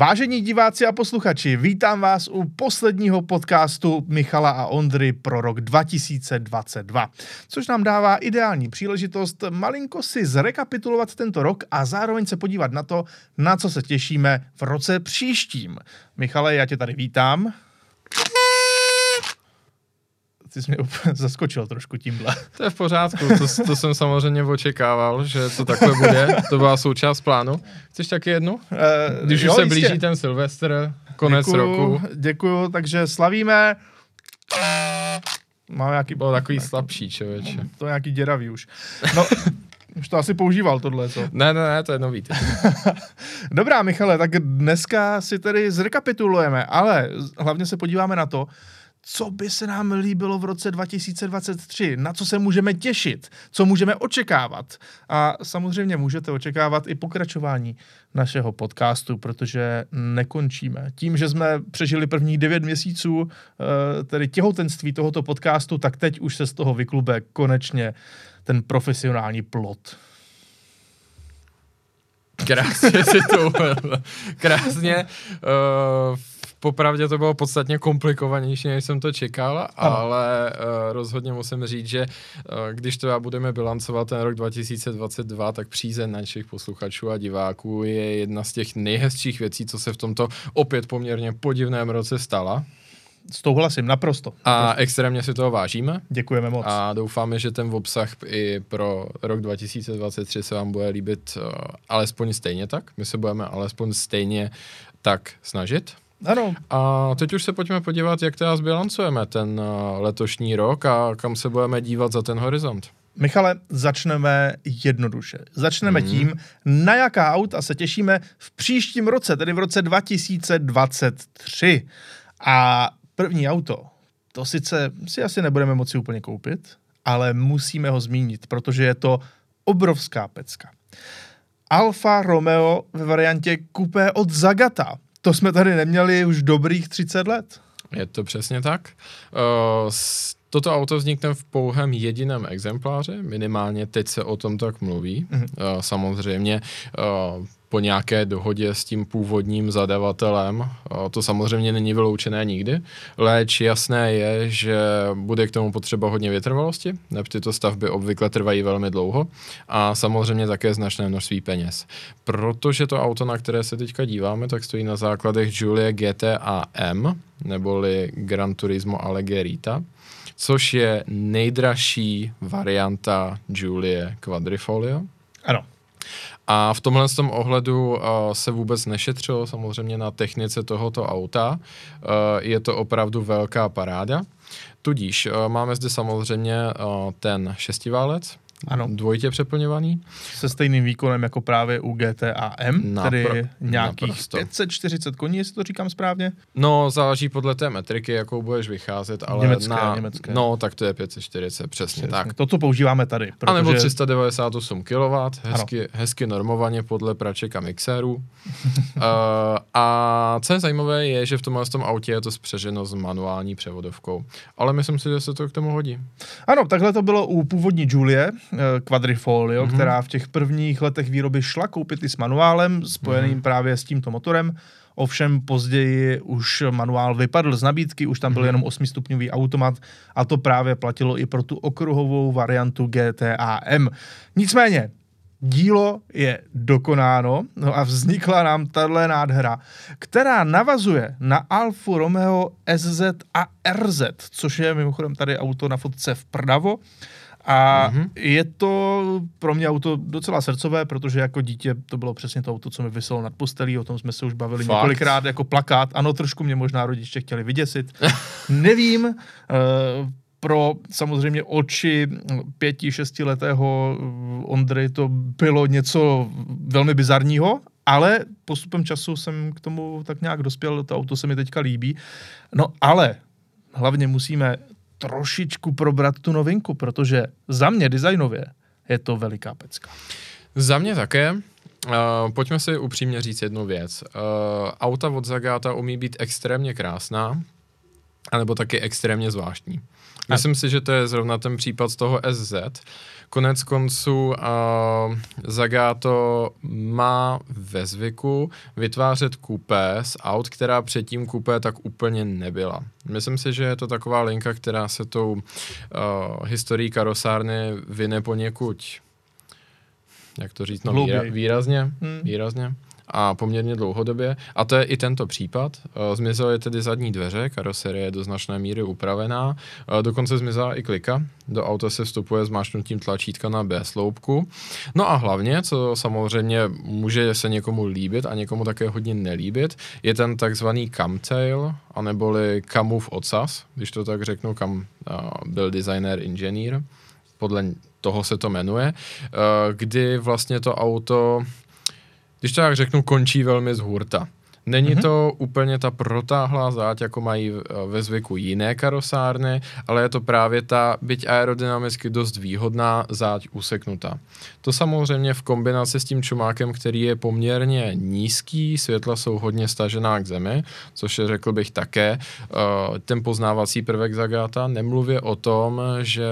Vážení diváci a posluchači, vítám vás u posledního podcastu Michala a Ondry pro rok 2022, což nám dává ideální příležitost malinko si zrekapitulovat tento rok a zároveň se podívat na to, na co se těšíme v roce příštím. Michale, já tě tady vítám ty jsi mě úplně zaskočil trošku tímhle. To je v pořádku, to, to jsem samozřejmě očekával, že to takhle bude, to byla součást plánu. Chceš taky jednu? Uh, Když jo, už se jistě. blíží ten Silvestr, konec děkuju, roku. Děkuju, takže slavíme. Mám nějaký... Bylo takový nějaký, slabší, člověče. To je nějaký děravý už. No, už to asi používal tohle, co? Ne, ne, ne, to je nový. Dobrá, Michale, tak dneska si tedy zrekapitulujeme, ale hlavně se podíváme na to, co by se nám líbilo v roce 2023, na co se můžeme těšit, co můžeme očekávat. A samozřejmě můžete očekávat i pokračování našeho podcastu, protože nekončíme. Tím, že jsme přežili prvních devět měsíců, eh, tedy těhotenství tohoto podcastu, tak teď už se z toho vyklube konečně ten profesionální plot. Krásně si to Krásně. Uh, popravdě to bylo podstatně komplikovanější, než jsem to čekal, ano. ale uh, rozhodně musím říct, že uh, když to budeme bilancovat ten rok 2022, tak přízeň našich posluchačů a diváků je jedna z těch nejhezčích věcí, co se v tomto opět poměrně podivném roce stala. Souhlasím, naprosto. A extrémně si toho vážíme. Děkujeme moc. A doufáme, že ten obsah i pro rok 2023 se vám bude líbit uh, alespoň stejně tak. My se budeme alespoň stejně tak snažit. Ano. A teď už se pojďme podívat, jak teda zbilancujeme ten uh, letošní rok a kam se budeme dívat za ten horizont. Michale, začneme jednoduše. Začneme mm. tím, na jaká auta se těšíme v příštím roce, tedy v roce 2023. A první auto, to sice si asi nebudeme moci úplně koupit, ale musíme ho zmínit, protože je to obrovská pecka. Alfa Romeo ve variantě Coupé od Zagata to jsme tady neměli už dobrých 30 let. Je to přesně tak. Uh, toto auto vznikne v pouhém jediném exempláři, minimálně teď se o tom tak mluví. Mm-hmm. Uh, samozřejmě uh, po nějaké dohodě s tím původním zadavatelem. To samozřejmě není vyloučené nikdy, leč jasné je, že bude k tomu potřeba hodně vytrvalosti, neb tyto stavby obvykle trvají velmi dlouho a samozřejmě také značné množství peněz. Protože to auto, na které se teďka díváme, tak stojí na základech Julie GTA M, neboli Gran Turismo Alleggerita, což je nejdražší varianta Julie Quadrifoglio. Ano. A v tomhle tom ohledu uh, se vůbec nešetřilo samozřejmě na technice tohoto auta. Uh, je to opravdu velká paráda. Tudíž uh, máme zde samozřejmě uh, ten šestiválec, ano. dvojitě přeplňovaný. Se stejným výkonem jako právě u GTA M, Napr- tedy nějakých naprosto. 540 koní, jestli to říkám správně? No, záleží podle té metriky, jakou budeš vycházet, ale německé, na, německé. No, tak to je 540, přesně, přesně tak. To, co používáme tady. Protože... A nebo 398 kW, hezky, hezky normovaně podle praček a mixérů. uh, a co je zajímavé, je, že v tomhle tom autě je to spřeženo s manuální převodovkou. Ale myslím si, že se to k tomu hodí. Ano, takhle to bylo u původní Julie, Eh, Quadrifolio, mm-hmm. která v těch prvních letech výroby šla koupit i s manuálem spojeným mm-hmm. právě s tímto motorem. Ovšem později už manuál vypadl z nabídky, už tam byl mm-hmm. jenom 8-stupňový automat a to právě platilo i pro tu okruhovou variantu GTA M. Nicméně, dílo je dokonáno no a vznikla nám tahle nádhera, která navazuje na Alfa Romeo SZ a RZ, což je mimochodem tady auto na fotce vpravo. A mm-hmm. je to pro mě auto docela srdcové, protože jako dítě to bylo přesně to auto, co mi vyselo nad postelí, o tom jsme se už bavili Fakt? několikrát jako plakát. Ano, trošku mě možná rodiče chtěli vyděsit. Nevím, uh, pro samozřejmě oči pěti, šestiletého Ondry to bylo něco velmi bizarního, ale postupem času jsem k tomu tak nějak dospěl, to auto se mi teďka líbí. No ale hlavně musíme trošičku probrat tu novinku, protože za mě designově je to veliká pecka. Za mě také. Uh, pojďme si upřímně říct jednu věc. Uh, auta od Zagata umí být extrémně krásná, anebo taky extrémně zvláštní. Myslím si, že to je zrovna ten případ z toho SZ. Konec konců uh, Zagato má ve zvyku vytvářet kupé z aut, která předtím kupé tak úplně nebyla. Myslím si, že je to taková linka, která se tou uh, historií karosárny vyne poněkud jak to říct, no, výra, výrazně, hmm. výrazně a poměrně dlouhodobě. A to je i tento případ. Eh, zmizely tedy zadní dveře, karoserie je do značné míry upravená, eh, dokonce zmizela i klika. Do auta se vstupuje zmášnutím tlačítka na B sloupku. No a hlavně, co samozřejmě může se někomu líbit a někomu také hodně nelíbit, je ten takzvaný camtail, aneboli kamův ocas, když to tak řeknu, kam uh, byl designer inženýr, podle toho se to jmenuje, kdy vlastně to auto když to tak řeknu, končí velmi z hurta. Není mm-hmm. to úplně ta protáhlá záď, jako mají ve zvyku jiné karosárny, ale je to právě ta, byť aerodynamicky dost výhodná, záď useknutá. To samozřejmě v kombinaci s tím čumákem, který je poměrně nízký, světla jsou hodně stažená k zemi, což je, řekl bych, také uh, ten poznávací prvek Zagata. Nemluvě o tom, že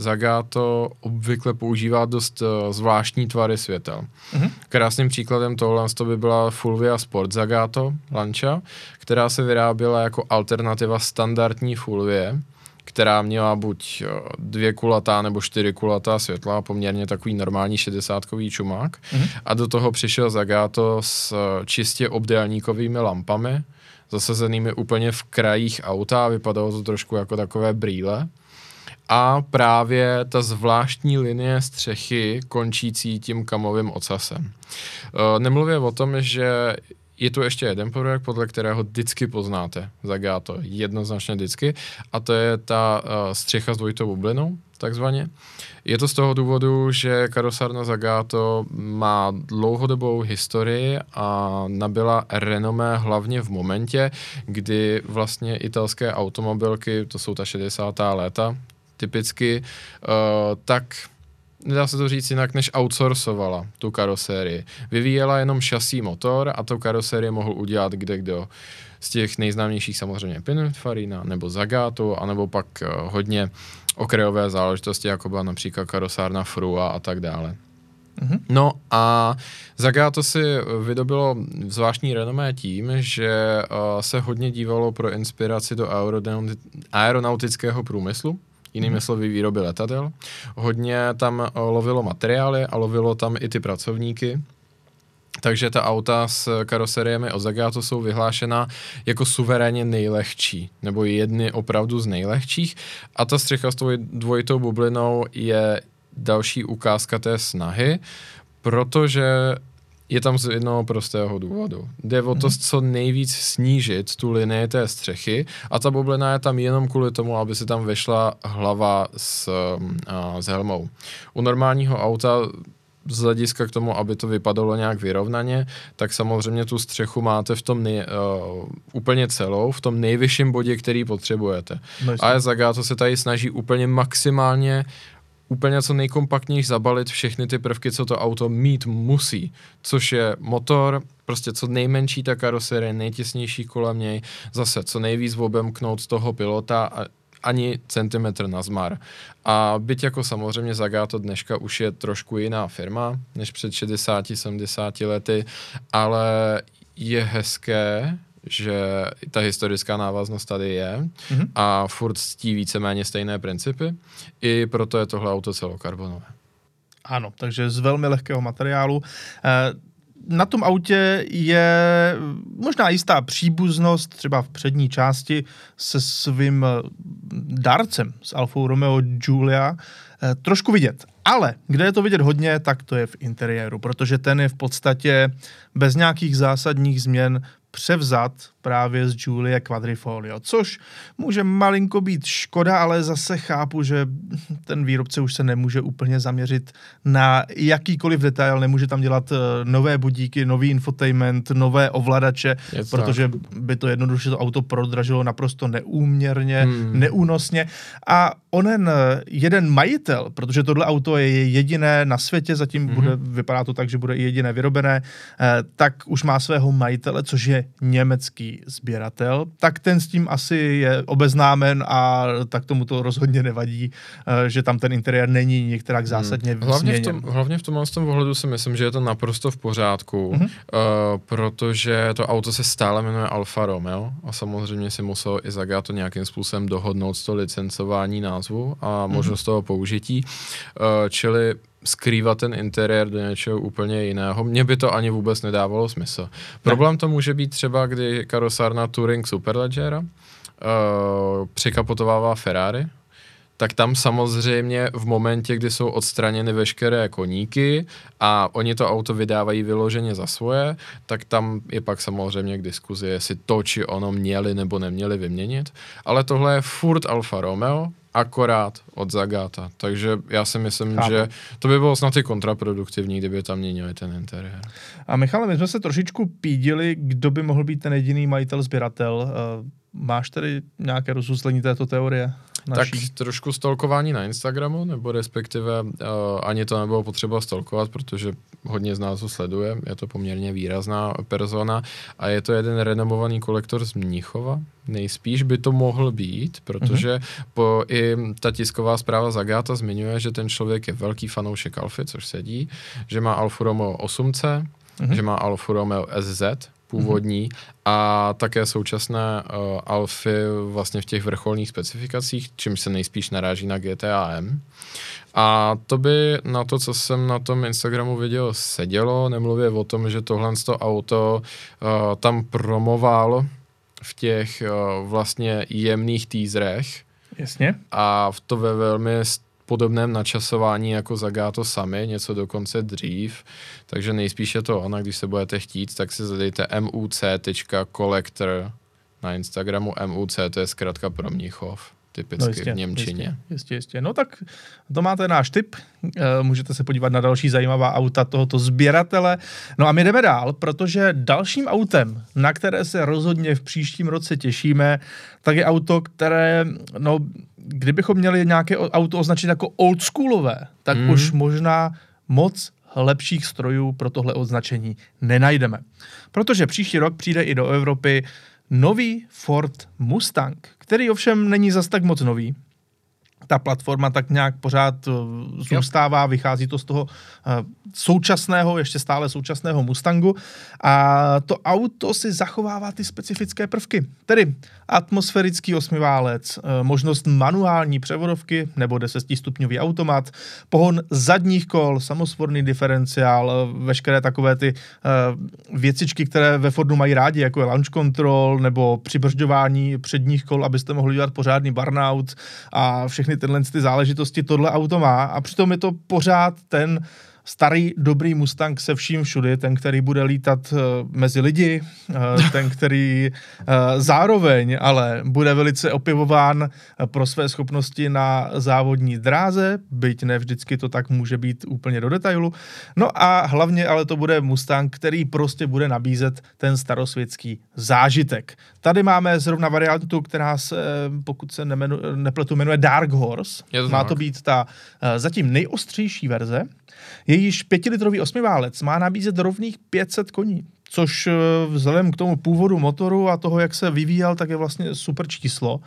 Zagato obvykle používá dost uh, zvláštní tvary světel. Mm-hmm. Krásným příkladem tohle to by byla Fulvia Sport Zagato Lancia, která se vyráběla jako alternativa standardní Fulvie, která měla buď uh, dvě kulatá nebo čtyři kulatá světla, poměrně takový normální šedesátkový čumák. Mm-hmm. A do toho přišel Zagato s uh, čistě obdélníkovými lampami, zasazenými úplně v krajích auta a vypadalo to trošku jako takové brýle a právě ta zvláštní linie střechy končící tím kamovým ocasem. E, nemluvě o tom, že je tu ještě jeden projekt, podle kterého vždycky poznáte Zagato, jednoznačně vždycky, a to je ta uh, střecha s dvojitou bublinou, takzvaně. Je to z toho důvodu, že karosárna Zagato má dlouhodobou historii a nabyla renomé hlavně v momentě, kdy vlastně italské automobilky, to jsou ta 60. léta, typicky, uh, tak nedá se to říct jinak, než outsourcovala tu karosérii. Vyvíjela jenom šasí motor a tu karosérii mohl udělat kde kdo. Z těch nejznámějších samozřejmě Pininfarina nebo Zagato, anebo pak uh, hodně okrajové záležitosti, jako byla například karosárna Frua a tak dále. Mm-hmm. No a Zagato si vydobilo zvláštní renomé tím, že uh, se hodně dívalo pro inspiraci do aeronautického průmyslu, jinými hmm. slovy výroby letadel. Hodně tam eh, lovilo materiály a lovilo tam i ty pracovníky. Takže ta auta s karoseriemi od Zagato jsou vyhlášena jako suverénně nejlehčí, nebo jedny opravdu z nejlehčích. A ta střecha s tou dvojitou bublinou je další ukázka té snahy, protože je tam z jednoho prostého důvodu. Jde o to, mhm. co nejvíc snížit tu linii té střechy a ta bublina je tam jenom kvůli tomu, aby se tam vešla hlava s, a, s helmou. U normálního auta z hlediska k tomu, aby to vypadalo nějak vyrovnaně, tak samozřejmě tu střechu máte v tom nej, uh, úplně celou, v tom nejvyšším bodě, který potřebujete. No, a Zagato se tady snaží úplně maximálně úplně co nejkompaktněji zabalit všechny ty prvky, co to auto mít musí, což je motor, prostě co nejmenší ta karoserie, nejtěsnější kolem něj, zase co nejvíc obemknout z toho pilota a ani centimetr na zmar. A byť jako samozřejmě Zagato dneška už je trošku jiná firma než před 60-70 lety, ale je hezké, že ta historická návaznost tady je mm-hmm. a furt ctí víceméně stejné principy. I proto je tohle auto celokarbonové. Ano, takže z velmi lehkého materiálu. Eh, na tom autě je možná jistá příbuznost třeba v přední části se svým darcem s Alfou Romeo Giulia eh, trošku vidět. Ale kde je to vidět hodně, tak to je v interiéru, protože ten je v podstatě bez nějakých zásadních změn převzat právě z Julie Quadrifolio, což může malinko být škoda, ale zase chápu, že ten výrobce už se nemůže úplně zaměřit na jakýkoliv detail, nemůže tam dělat eh, nové budíky, nový infotainment, nové ovladače, je protože tak. by to jednoduše to auto prodražilo naprosto neúměrně, hmm. neúnosně a onen eh, jeden majitel, protože tohle auto je jediné na světě, zatím hmm. bude, vypadá to tak, že bude i jediné vyrobené, eh, tak už má svého majitele, což je vyloženě sběratel, tak ten s tím asi je obeznámen a tak tomu to rozhodně nevadí, eh, že tam ten interiér není některá zásadně hmm. hlavně v, tom, hlavně v tomhle tom ohledu si myslím, že je to naprosto v pořádku, hmm. uh, protože to auto se stále jmenuje Alfa Romeo a samozřejmě si musel i Zagato nějakým způsobem dohodnout to licencování názvu a možnost hmm. toho použití, uh, čili skrývat ten interiér do něčeho úplně jiného. Mně by to ani vůbec nedávalo smysl. Problém to může být třeba, kdy karosárna Touring Superleggera uh, přikapotovává Ferrari, tak tam samozřejmě v momentě, kdy jsou odstraněny veškeré koníky a oni to auto vydávají vyloženě za svoje, tak tam je pak samozřejmě k diskuzi, jestli to či ono měli nebo neměli vyměnit. Ale tohle je furt Alfa Romeo, akorát od Zagata. Takže já si myslím, Chápu. že to by bylo snad i kontraproduktivní, kdyby tam měnili ten interiér. A Michale, my jsme se trošičku pídili, kdo by mohl být ten jediný majitel, sběratel. Uh, máš tady nějaké rozúslení této teorie? Naší. Tak trošku stolkování na Instagramu, nebo respektive uh, ani to nebylo potřeba stolkovat, protože hodně z nás ho sleduje, je to poměrně výrazná persona a je to jeden renomovaný kolektor z Mnichova. Nejspíš by to mohl být, protože mm-hmm. po, i ta tisková zpráva Zagata zmiňuje, že ten člověk je velký fanoušek Alfy, což sedí, že má Alfa Romeo 8C, mm-hmm. že má Alfa Romeo SZ, původní mm-hmm. a také současné uh, Alfy vlastně v těch vrcholných specifikacích, čímž se nejspíš naráží na GTA M. A to by na to, co jsem na tom Instagramu viděl, sedělo, nemluvě o tom, že tohle to auto uh, tam promoval v těch uh, vlastně jemných teaserech. Jasně. A v to ve velmi podobném načasování jako Zagato sami, něco dokonce dřív, takže nejspíš je to ona, když se budete chtít, tak si zadejte muc.collector na Instagramu MUC, to je zkrátka pro Mnichov typicky no jistě, v Němčině. Jistě, jistě, jistě. No tak to máte náš tip. E, můžete se podívat na další zajímavá auta tohoto sběratele. No a my jdeme dál, protože dalším autem, na které se rozhodně v příštím roce těšíme, tak je auto, které, no, kdybychom měli nějaké auto označit jako oldschoolové, tak mm. už možná moc lepších strojů pro tohle označení nenajdeme. Protože příští rok přijde i do Evropy nový Ford Mustang, který ovšem není zas tak moc nový, ta platforma tak nějak pořád eh, zůstává, vychází to z toho eh, současného, ještě stále současného Mustangu. A to auto si zachovává ty specifické prvky, tedy atmosférický osmiválec, eh, možnost manuální převodovky nebo 10-stupňový automat, pohon zadních kol, samosvorný diferenciál, veškeré takové ty věcičky, které ve Fordu mají rádi, jako je launch control nebo přibržďování předních kol, abyste mohli dělat pořádný burnout a všechny tyhle ty záležitosti tohle auto má. A přitom je to pořád ten starý dobrý Mustang se vším všudy, ten, který bude lítat uh, mezi lidi, uh, ten, který uh, zároveň ale bude velice opivován pro své schopnosti na závodní dráze, byť ne vždycky to tak může být úplně do detailu. No a hlavně ale to bude Mustang, který prostě bude nabízet ten starosvětský zážitek. Tady máme zrovna variantu, která se, pokud se nemenu, nepletu, jmenuje Dark Horse. Má to být ta zatím nejostřejší verze, Jejíž pětilitrový osmiválec má nabízet rovných 500 koní, což eh, vzhledem k tomu původu motoru a toho, jak se vyvíjel, tak je vlastně super číslo.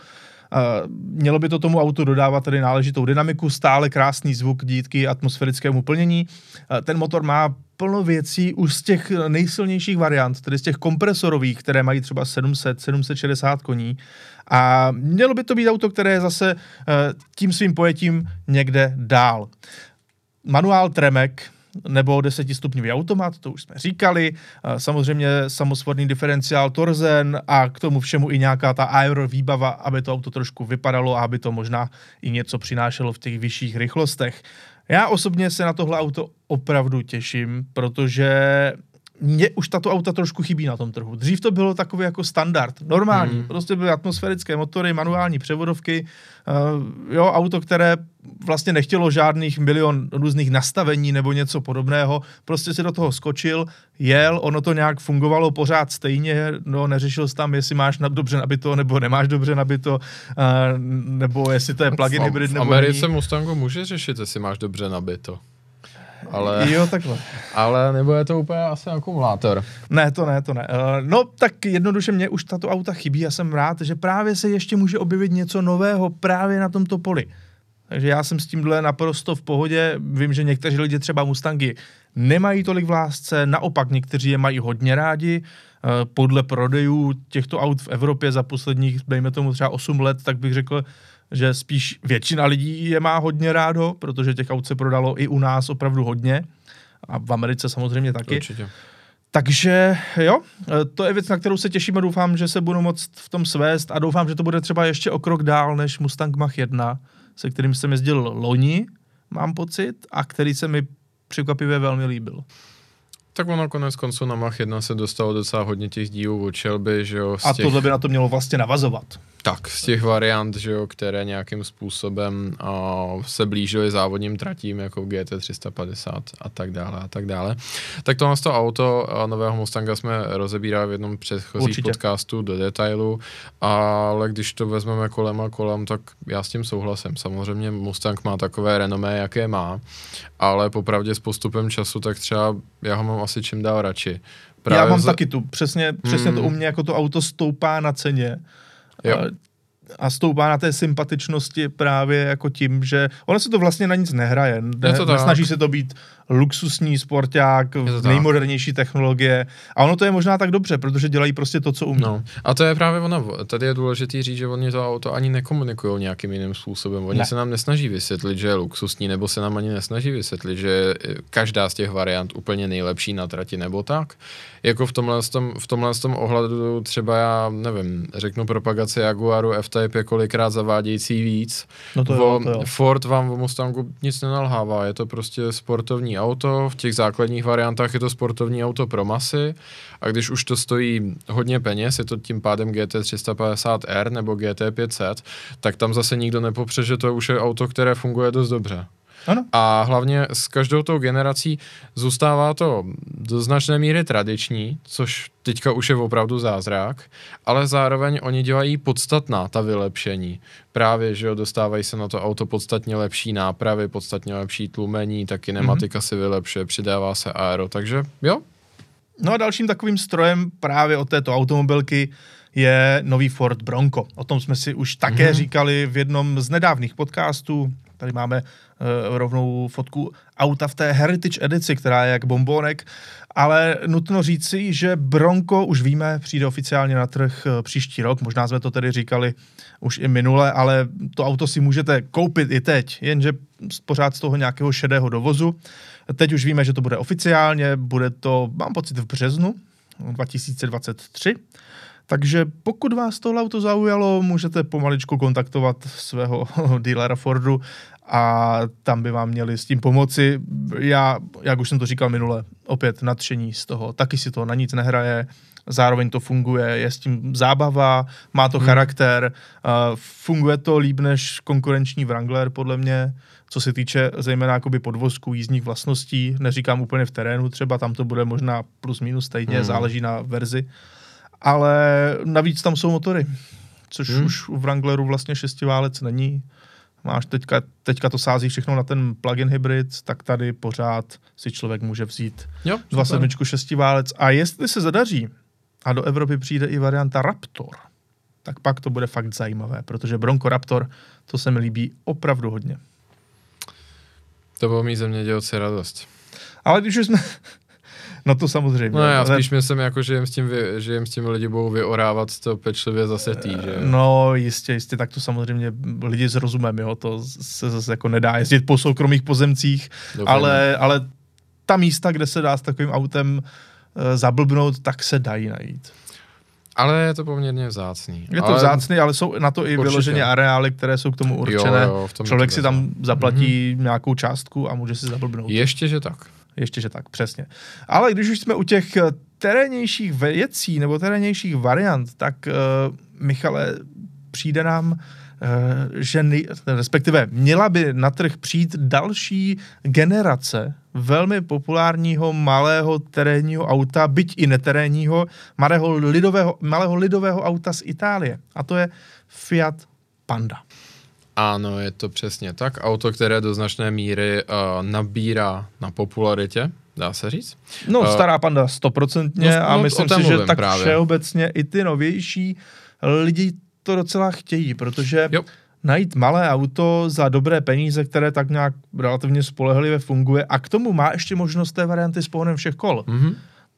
Uh, mělo by to tomu autu dodávat tedy náležitou dynamiku, stále krásný zvuk díky atmosférickému plnění. Uh, ten motor má plno věcí už z těch nejsilnějších variant, tedy z těch kompresorových, které mají třeba 700, 760 koní. A mělo by to být auto, které je zase tím svým pojetím někde dál manuál tremek, nebo 10-stupňový automat, to už jsme říkali, samozřejmě samosvorný diferenciál Torzen a k tomu všemu i nějaká ta aero výbava, aby to auto trošku vypadalo a aby to možná i něco přinášelo v těch vyšších rychlostech. Já osobně se na tohle auto opravdu těším, protože mně už tato auta trošku chybí na tom trhu. Dřív to bylo takový jako standard, normální, hmm. prostě byly atmosférické motory, manuální převodovky, uh, jo, auto, které vlastně nechtělo žádných milion různých nastavení nebo něco podobného, prostě si do toho skočil, jel, ono to nějak fungovalo pořád stejně, no neřešil jsi tam, jestli máš dobře nabito nebo nemáš dobře nabito, uh, nebo jestli to je plug-in hybrid nebo V Americe Mustangu může řešit, jestli máš dobře nabito. Ale... Jo, takhle. Ale nebo je to úplně asi akumulátor? Ne, to ne, to ne. Uh, no, tak jednoduše mě už tato auta chybí. Já jsem rád, že právě se ještě může objevit něco nového právě na tomto poli. Takže já jsem s tímhle naprosto v pohodě. Vím, že někteří lidi třeba Mustangy nemají tolik v lásce, naopak někteří je mají hodně rádi. Uh, podle prodejů těchto aut v Evropě za posledních, dejme tomu třeba 8 let, tak bych řekl, že spíš většina lidí je má hodně rádo, protože těch aut se prodalo i u nás opravdu hodně a v Americe samozřejmě taky. Určitě. Takže jo, to je věc, na kterou se těším a doufám, že se budu moct v tom svést a doufám, že to bude třeba ještě o krok dál než Mustang Mach 1, se kterým jsem jezdil loni, mám pocit, a který se mi překvapivě velmi líbil. Tak ono konec konců na Mach 1 se dostalo docela hodně těch dílů od Shelby, že jo. A těch... tohle by na to mělo vlastně navazovat. Tak, z těch variant, že jo, které nějakým způsobem uh, se blížily závodním tratím, jako GT350 a tak dále a tak dále. Tak tohle to auto uh, nového Mustanga jsme rozebírali v jednom předchozích Určitě. podcastu do detailu, ale když to vezmeme kolem a kolem, tak já s tím souhlasím. Samozřejmě Mustang má takové renomé, jaké má, ale popravdě s postupem času, tak třeba já ho mám asi čím dál radši. Právě já mám za... taky tu, přesně, přesně hmm. to u mě, jako to auto stoupá na ceně Jo. A stoupá na té sympatičnosti právě jako tím, že ono se to vlastně na nic nehraje. Ne, to nesnaží se to být luxusní sporták, nejmodernější technologie. A ono to je možná tak dobře, protože dělají prostě to, co umí. No. A to je právě ono. Tady je důležité říct, že oni to auto ani nekomunikují nějakým jiným způsobem. Oni ne. se nám nesnaží vysvětlit, že je luxusní, nebo se nám ani nesnaží vysvětlit, že každá z těch variant úplně nejlepší na trati nebo tak. Jako v tomhle, tom, v tomhle tom ohledu třeba já nevím, řeknu propagace Jaguaru F-Type je kolikrát zavádějící víc. No to jo, to jo. Ford vám v Mustangu nic nenalhává, je to prostě sportovní auto, v těch základních variantách je to sportovní auto pro masy a když už to stojí hodně peněz, je to tím pádem GT350R nebo GT500, tak tam zase nikdo nepopře, že to už je auto, které funguje dost dobře. Ano. A hlavně s každou tou generací zůstává to do značné míry tradiční, což teďka už je opravdu zázrak, ale zároveň oni dělají podstatná ta vylepšení. Právě, že jo, dostávají se na to auto podstatně lepší nápravy, podstatně lepší tlumení, ta kinematika mm-hmm. si vylepšuje, přidává se aero, takže jo. No a dalším takovým strojem právě od této automobilky je nový Ford Bronco. O tom jsme si už také mm-hmm. říkali v jednom z nedávných podcastů. Tady máme rovnou fotku auta v té Heritage edici, která je jak bombonek, ale nutno říci, že Bronco, už víme, přijde oficiálně na trh uh, příští rok, možná jsme to tedy říkali už i minule, ale to auto si můžete koupit i teď, jenže pořád z toho nějakého šedého dovozu. Teď už víme, že to bude oficiálně, bude to, mám pocit, v březnu 2023. Takže pokud vás tohle auto zaujalo, můžete pomaličku kontaktovat svého dealera Fordu a tam by vám měli s tím pomoci. Já, jak už jsem to říkal minule, opět nadšení z toho, taky si to na nic nehraje, zároveň to funguje, je s tím zábava, má to hmm. charakter, uh, funguje to líp než konkurenční Wrangler, podle mě, co se týče zejména jakoby podvozků, jízdních vlastností, neříkám úplně v terénu třeba, tam to bude možná plus minus stejně, hmm. záleží na verzi, ale navíc tam jsou motory, což hmm. už u Wrangleru vlastně šestiválec není, máš teďka, teďka to sází všechno na ten plug-in hybrid, tak tady pořád si člověk může vzít jo, 2.7 šestiválec a jestli se zadaří a do Evropy přijde i varianta Raptor, tak pak to bude fakt zajímavé, protože Bronco Raptor, to se mi líbí opravdu hodně. To bylo mít zemědělci radost. Ale když už jsme, No to samozřejmě. No já ale... spíš myslím, jako, že jim s tím, vy, že jim s tím lidi budou vyorávat to pečlivě zase tý, že No jistě, jistě, tak to samozřejmě lidi s rozumem, jo, to se zase jako nedá jezdit po soukromých pozemcích, ale, ale ta místa, kde se dá s takovým autem uh, zablbnout, tak se dají najít. Ale je to poměrně vzácný. Je to ale... vzácný, ale jsou na to i Určitě. vyloženě areály, které jsou k tomu určené. Jo, jo, Člověk si tam zaplatí mm-hmm. nějakou částku a může si zablbnout. Ještě, že tak. Ještě, že tak, přesně. Ale když už jsme u těch eh, terénnějších věcí nebo terénnějších variant, tak uh, Michale, přijde nám, uh, že nej, respektive měla by na trh přijít další generace velmi populárního malého terénního auta, byť i neterénního, malého lidového, malého lidového auta z Itálie. A to je Fiat Panda. Ano, je to přesně tak. Auto, které do značné míry uh, nabírá na popularitě, dá se říct. No, uh, stará panda stoprocentně no, a no, myslím si, že tak právě. všeobecně i ty novější lidi to docela chtějí, protože jo. najít malé auto za dobré peníze, které tak nějak relativně spolehlivě funguje a k tomu má ještě možnost té varianty s pohonem všech kol. Mm-hmm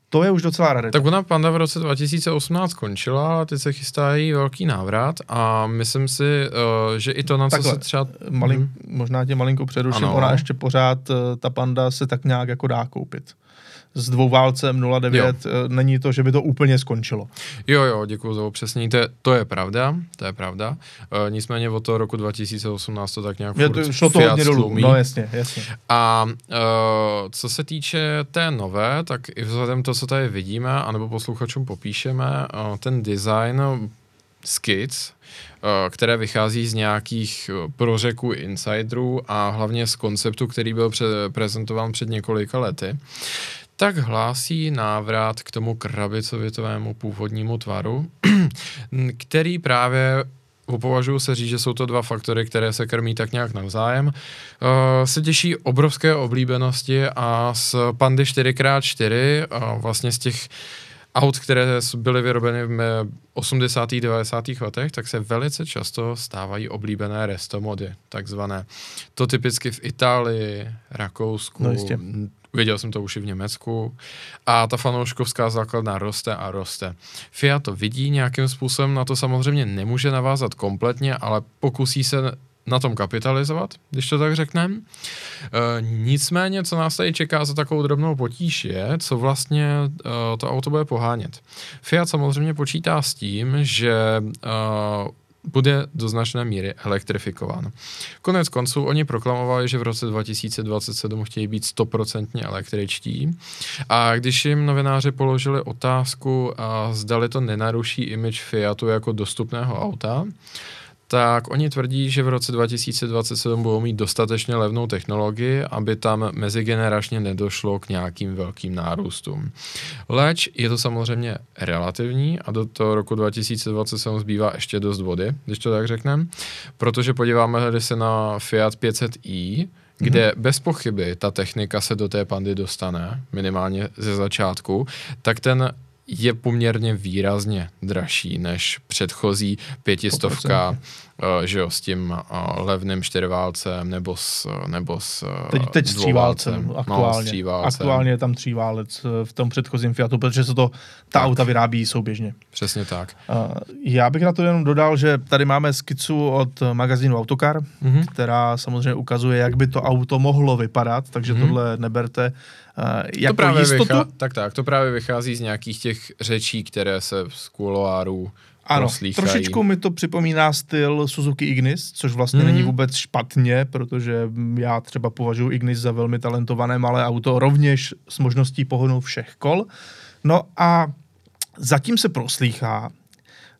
to je už docela rarita. Tak ona Panda v roce 2018 skončila, ale teď se chystá jí velký návrat a myslím si, uh, že i to, na co Takhle, se třeba... Malin, hmm. Možná tě malinko přeruším, ano. ona ještě pořád, uh, ta Panda se tak nějak jako dá koupit s dvouválcem 09, jo. Eh, není to, že by to úplně skončilo. Jo, jo, děkuji za upřesnění, to je, to je pravda, to je pravda. E, nicméně od toho roku 2018 to tak nějak je, to, šlo to hodně dolů, no jasně, jasně. A e, co se týče té nové, tak i vzhledem to, co tady vidíme, anebo posluchačům popíšeme, ten design skic, které vychází z nějakých prořeků insiderů a hlavně z konceptu, který byl před, prezentován před několika lety, tak hlásí návrat k tomu krabicovitovému původnímu tvaru, který právě považuji se říct, že jsou to dva faktory, které se krmí tak nějak navzájem. Uh, se těší obrovské oblíbenosti a z Pandy 4x4, uh, vlastně z těch aut, které byly vyrobeny v 80. 90. letech, tak se velice často stávají oblíbené restomody, takzvané. To typicky v Itálii, Rakousku, no Viděl jsem to už i v Německu. A ta fanouškovská základna roste a roste. Fiat to vidí nějakým způsobem, na to samozřejmě nemůže navázat kompletně, ale pokusí se na tom kapitalizovat, když to tak řekneme. E, nicméně, co nás tady čeká za takovou drobnou potíž je, co vlastně e, to auto bude pohánět. Fiat samozřejmě počítá s tím, že e, bude do značné míry elektrifikován. Konec konců oni proklamovali, že v roce 2027 chtějí být stoprocentně električtí a když jim novináři položili otázku, a zdali to nenaruší image Fiatu jako dostupného auta, tak oni tvrdí, že v roce 2027 budou mít dostatečně levnou technologii, aby tam mezigeneračně nedošlo k nějakým velkým nárůstům. Leč je to samozřejmě relativní a do toho roku 2027 zbývá ještě dost vody, když to tak řekneme, protože podíváme se na Fiat 500i, kde mm-hmm. bez pochyby ta technika se do té pandy dostane, minimálně ze začátku, tak ten je poměrně výrazně dražší než předchozí pětistovka, že jo, s tím uh, levným čtyřválcem nebo s, nebo s Teď, teď s tříválcem, aktuálně. No, tříválcem. Aktuálně je tam tříválec v tom předchozím Fiatu, protože se to, ta tak. auta vyrábí souběžně. Přesně tak. Já bych na to jenom dodal, že tady máme skicu od magazínu Autocar, mm-hmm. která samozřejmě ukazuje, jak by to auto mohlo vypadat, takže mm-hmm. tohle neberte Uh, jako to právě jistotu? Vychá- tak tak, to právě vychází z nějakých těch řečí, které se z kuloárů ano, proslýchají. trošičku mi to připomíná styl Suzuki Ignis, což vlastně hmm. není vůbec špatně, protože já třeba považuji Ignis za velmi talentované malé auto, rovněž s možností pohonu všech kol. No a zatím se proslýchá,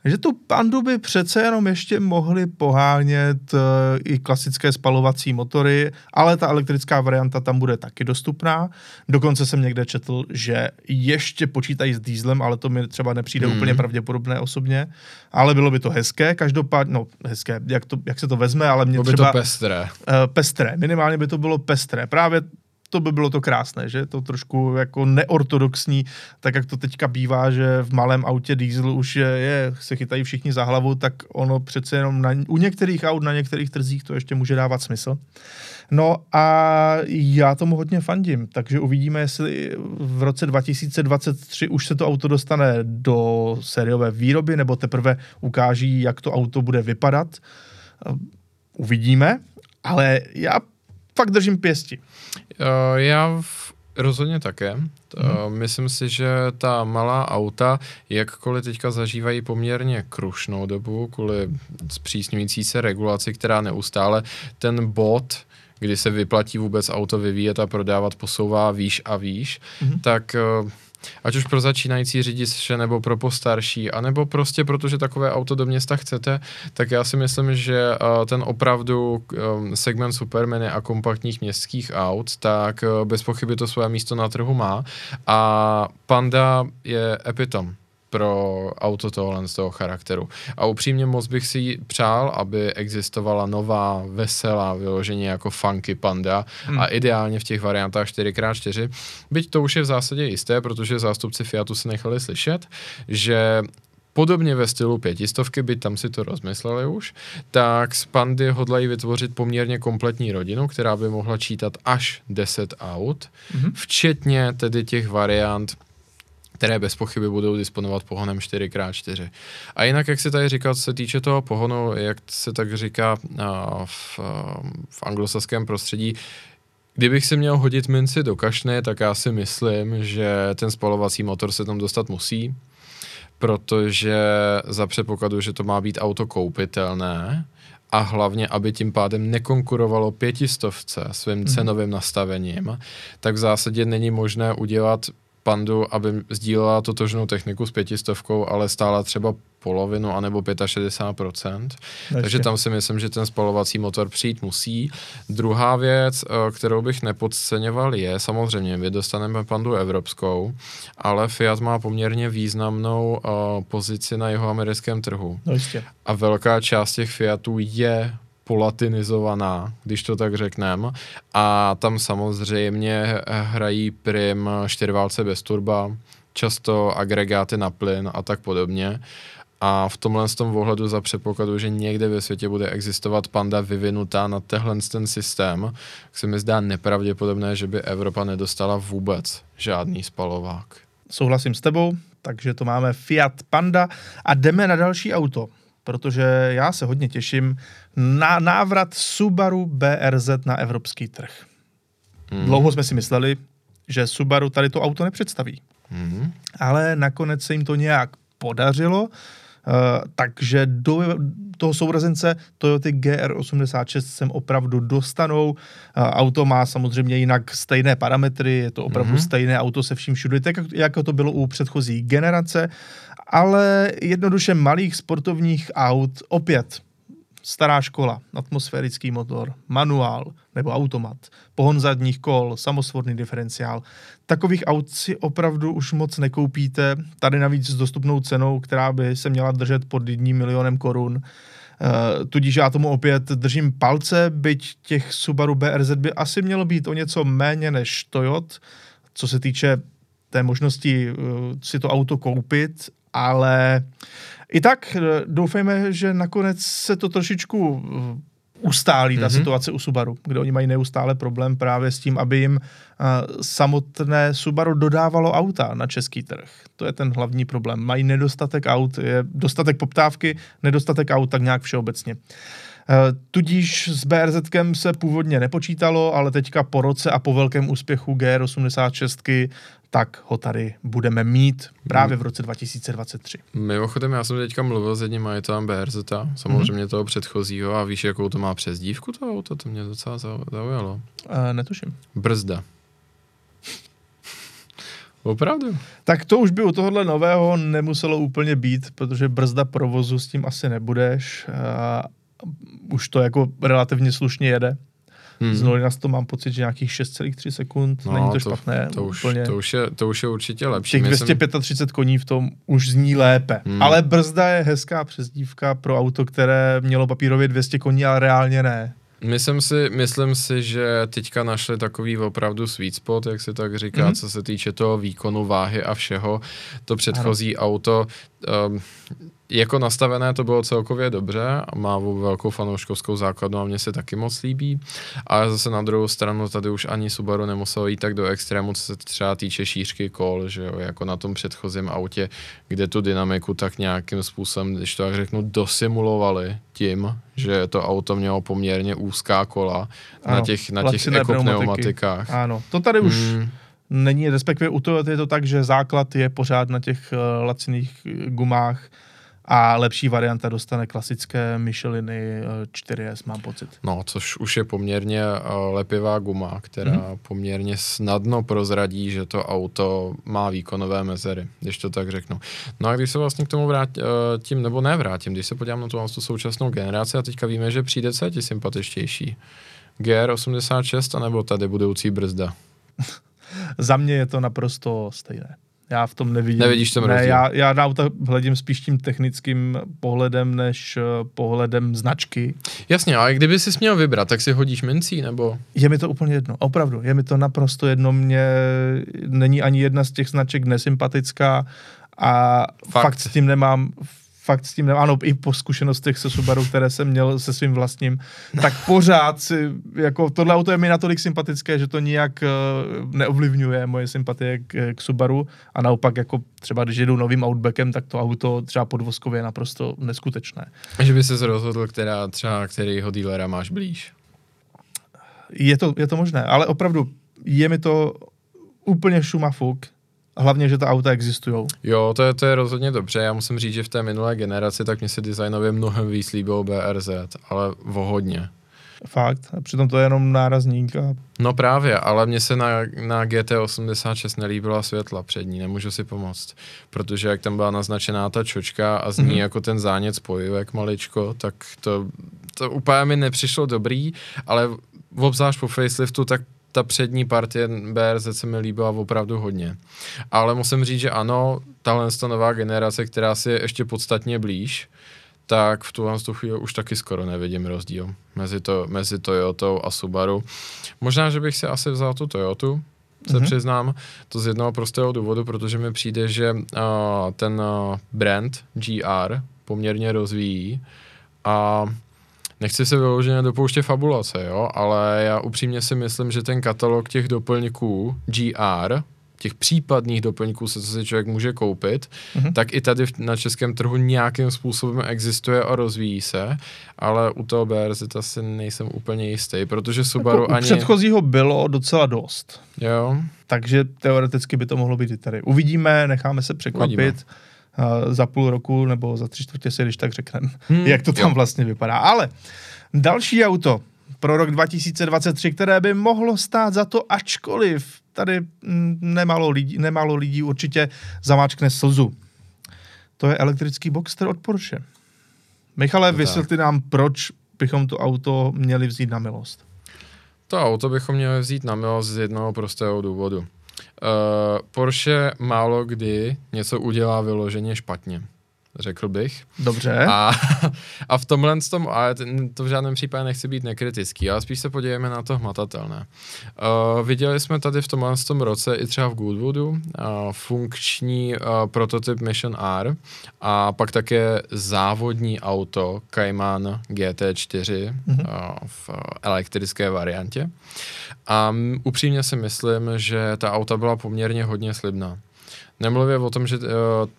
že tu pandu by přece jenom ještě mohli pohánět uh, i klasické spalovací motory, ale ta elektrická varianta tam bude taky dostupná. Dokonce jsem někde četl, že ještě počítají s dýzlem, ale to mi třeba nepřijde hmm. úplně pravděpodobné osobně. Ale bylo by to hezké, každopádně, no hezké, jak, to, jak se to vezme, ale mě bylo třeba... by to pestré. Uh, pestré, minimálně by to bylo pestré. Právě to by bylo to krásné, že? To trošku jako neortodoxní, tak jak to teďka bývá, že v malém autě diesel už je, je se chytají všichni za hlavu, tak ono přece jenom na, u některých aut, na některých trzích to ještě může dávat smysl. No a já tomu hodně fandím, takže uvidíme, jestli v roce 2023 už se to auto dostane do sériové výroby, nebo teprve ukáží, jak to auto bude vypadat. Uvidíme, ale já fakt držím pěsti. Uh, já v, rozhodně také. Hmm. Myslím si, že ta malá auta, jakkoliv teďka zažívají poměrně krušnou dobu kvůli zpřísňující se regulaci, která neustále ten bod kdy se vyplatí vůbec auto vyvíjet a prodávat, posouvá výš a výš, mm-hmm. tak uh, ať už pro začínající řidiče nebo pro postarší, anebo prostě protože takové auto do města chcete, tak já si myslím, že uh, ten opravdu um, segment supermeny a kompaktních městských aut, tak uh, bez pochyby to své místo na trhu má. A Panda je epitom pro auto tohle z toho charakteru. A upřímně moc bych si přál, aby existovala nová, veselá, vyloženě jako funky panda hmm. a ideálně v těch variantách 4x4. Byť to už je v zásadě jisté, protože zástupci Fiatu se nechali slyšet, že podobně ve stylu pětistovky, by tam si to rozmysleli už, tak z Pandy hodlají vytvořit poměrně kompletní rodinu, která by mohla čítat až 10 aut, mm-hmm. včetně tedy těch variant které bez pochyby budou disponovat pohonem 4x4. A jinak, jak se tady říkal, co se týče toho pohonu, jak se tak říká v, v anglosaském prostředí, Kdybych si měl hodit minci do kašny, tak já si myslím, že ten spalovací motor se tam dostat musí protože za předpokladu, že to má být auto koupitelné a hlavně, aby tím pádem nekonkurovalo pětistovce svým mm. cenovým nastavením, tak v zásadě není možné udělat pandu, aby sdílela totožnou techniku s pětistovkou, ale stála třeba polovinu anebo 65%. Ještě. Takže tam si myslím, že ten spalovací motor přijít musí. Druhá věc, eh, kterou bych nepodceňoval, je samozřejmě, my dostaneme pandu evropskou, ale Fiat má poměrně významnou uh, pozici na jeho americkém trhu. No jistě. A velká část těch Fiatů je polatinizovaná, když to tak řekneme. A tam samozřejmě hrají prim čtyřválce bez turba, často agregáty na plyn a tak podobně. A v tomhle z tom ohledu za předpokladu, že někde ve světě bude existovat panda vyvinutá na tehle ten systém, se mi zdá nepravděpodobné, že by Evropa nedostala vůbec žádný spalovák. Souhlasím s tebou, takže to máme Fiat Panda a jdeme na další auto, protože já se hodně těším na návrat Subaru BRZ na evropský trh. Hmm. Dlouho jsme si mysleli, že Subaru tady to auto nepředstaví. Hmm. Ale nakonec se jim to nějak podařilo Eh, takže do toho sourozence Toyota GR86 sem opravdu dostanou. Uh, auto má samozřejmě jinak stejné parametry, je to opravdu mm-hmm. stejné auto se vším všude, tak jako to bylo u předchozí generace, ale jednoduše malých sportovních aut opět stará škola, atmosférický motor, manuál nebo automat, pohon zadních kol, samosvorný diferenciál. Takových aut si opravdu už moc nekoupíte, tady navíc s dostupnou cenou, která by se měla držet pod jedním milionem korun. Uh, tudíž já tomu opět držím palce, byť těch Subaru BRZ by asi mělo být o něco méně než Toyota, co se týče té možnosti uh, si to auto koupit, ale i tak eh, doufejme, že nakonec se to trošičku eh, ustálí ta mm-hmm. situace u Subaru, kde oni mají neustále problém právě s tím, aby jim uh, samotné Subaru dodávalo auta na český trh. To je ten hlavní problém. Mají nedostatek aut, je dostatek poptávky, nedostatek aut tak nějak všeobecně. Uh, tudíž s BRZ se původně nepočítalo, ale teďka po roce a po velkém úspěchu GR86 tak ho tady budeme mít právě v roce 2023. Mimochodem, já jsem teďka mluvil s jedním majitelem BRZ, samozřejmě mm-hmm. toho předchozího, a víš, jakou to má přezdívku to auto, to mě docela zaujalo. Uh, netuším. Brzda. Opravdu? Tak to už by u tohohle nového nemuselo úplně být, protože brzda provozu s tím asi nebudeš. Uh, už to jako relativně slušně jede. Hmm. Z 0 na 100 mám pocit, že nějakých 6,3 sekund, no, není to, to špatné. To už, úplně. to, už je, to už je určitě lepší. Těch 235 jsem... koní v tom už zní lépe. Hmm. Ale brzda je hezká přezdívka pro auto, které mělo papírově 200 koní, ale reálně ne. Myslím si, myslím si, že teďka našli takový opravdu sweet spot, jak se tak říká, mm-hmm. co se týče toho výkonu, váhy a všeho. To předchozí ano. auto, um, jako nastavené to bylo celkově dobře, má velkou fanouškovskou základnu a mně se taky moc líbí, ale zase na druhou stranu tady už ani Subaru nemuselo jít tak do extrému, co se třeba týče šířky kol, že jo, jako na tom předchozím autě, kde tu dynamiku tak nějakým způsobem, když to tak řeknu, dosimulovali tím, že to auto mělo poměrně úzká kola ano, na těch, na těch ekopneumatikách. Ano, to tady už hmm. není, respektive u toho je to tak, že základ je pořád na těch uh, laciných gumách, a lepší varianta dostane klasické Micheliny 4S, eh, mám pocit. No, což už je poměrně uh, lepivá guma, která mm-hmm. poměrně snadno prozradí, že to auto má výkonové mezery, když to tak řeknu. No a když se vlastně k tomu vrátím, uh, tím, nebo nevrátím, když se podívám na tu, tu současnou generaci a teďka víme, že přijde co je ti sympatičtější. GR86 anebo tady budoucí brzda? Za mě je to naprosto stejné. Já v tom nevidím. Nevidíš tom ne, rozdíl? já, já na auta hledím spíš tím technickým pohledem, než uh, pohledem značky. Jasně, ale kdyby si měl vybrat, tak si hodíš mincí, nebo? Je mi to úplně jedno, opravdu, je mi to naprosto jedno, mě není ani jedna z těch značek nesympatická a fakt, fakt s tím nemám, fakt s tím nemám, ano, i po zkušenostech se Subaru, které jsem měl se svým vlastním, tak pořád si, jako tohle auto je mi natolik sympatické, že to nijak uh, neovlivňuje moje sympatie k, k Subaru a naopak jako třeba když jedu novým Outbackem, tak to auto třeba podvozkově je naprosto neskutečné. Že by se rozhodl, která třeba, kterýho dílera máš blíž? Je to, je to možné, ale opravdu je mi to úplně šuma fuk, hlavně, že ta auta existují. Jo, to je, to je rozhodně dobře. Já musím říct, že v té minulé generaci tak mě se designově mnohem víc líbilo BRZ, ale vohodně. Fakt, a přitom to je jenom nárazník. A... No právě, ale mně se na, na GT86 nelíbila světla přední, nemůžu si pomoct. Protože jak tam byla naznačená ta čočka a z ní mm-hmm. jako ten zánět spojivek maličko, tak to, to úplně mi nepřišlo dobrý, ale obzvlášť po faceliftu, tak ta přední partie BRZ se mi líbila opravdu hodně. Ale musím říct, že ano, tahle nová generace, která si je ještě podstatně blíž, tak v tuhle chvíli už taky skoro nevidím rozdíl mezi, to, mezi Toyotou a Subaru. Možná, že bych si asi vzal tu Toyotu, se mm-hmm. přiznám, to z jednoho prostého důvodu, protože mi přijde, že uh, ten uh, brand GR poměrně rozvíjí a nechci se vyloženě dopouštět fabulace, jo, ale já upřímně si myslím, že ten katalog těch doplňků GR, těch případných doplňků, se co si člověk může koupit, mm-hmm. tak i tady na českém trhu nějakým způsobem existuje a rozvíjí se, ale u toho BRZ asi nejsem úplně jistý, protože Subaru jako ani... předchozího bylo docela dost. Jo. Takže teoreticky by to mohlo být i tady. Uvidíme, necháme se překvapit. Uvidíme. Uh, za půl roku nebo za tři čtvrtě si, když tak řekneme, hmm, jak to tam jo. vlastně vypadá. Ale další auto pro rok 2023, které by mohlo stát za to, ačkoliv tady nemálo lidí, nemálo lidí určitě zamáčkne slzu. To je elektrický Boxster od Porsche. Michale, to vysvětli nám, proč bychom to auto měli vzít na milost. To auto bychom měli vzít na milost z jednoho prostého důvodu. Uh, Porsche málo kdy něco udělá vyloženě špatně řekl bych. Dobře. A, a v tomhle tom, ale to v žádném případě nechci být nekritický, ale spíš se podívejme na to hmatatelné. Uh, viděli jsme tady v tomhle tom roce i třeba v Goodwoodu uh, funkční uh, prototyp Mission R a pak také závodní auto Cayman GT4 mm-hmm. uh, v elektrické variantě. A um, upřímně si myslím, že ta auta byla poměrně hodně slibná. Nemluvě o tom, že uh,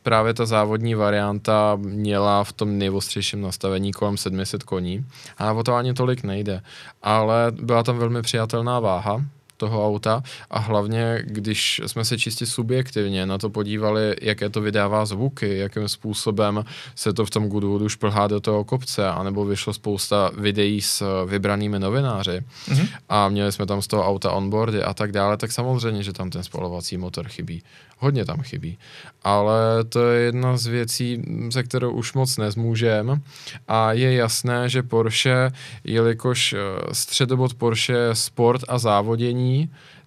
právě ta závodní varianta měla v tom nejostřejším nastavení kolem 700 koní, a o to ani tolik nejde. Ale byla tam velmi přijatelná váha, toho auta a hlavně, když jsme se čistě subjektivně na to podívali, jaké to vydává zvuky, jakým způsobem se to v tom Goodwoodu šplhá do toho kopce, anebo vyšlo spousta videí s vybranými novináři mm-hmm. a měli jsme tam z toho auta onboardy a tak dále, tak samozřejmě, že tam ten spalovací motor chybí. Hodně tam chybí. Ale to je jedna z věcí, se kterou už moc nezmůžem. A je jasné, že Porsche, jelikož eh, středobod Porsche je sport a závodění,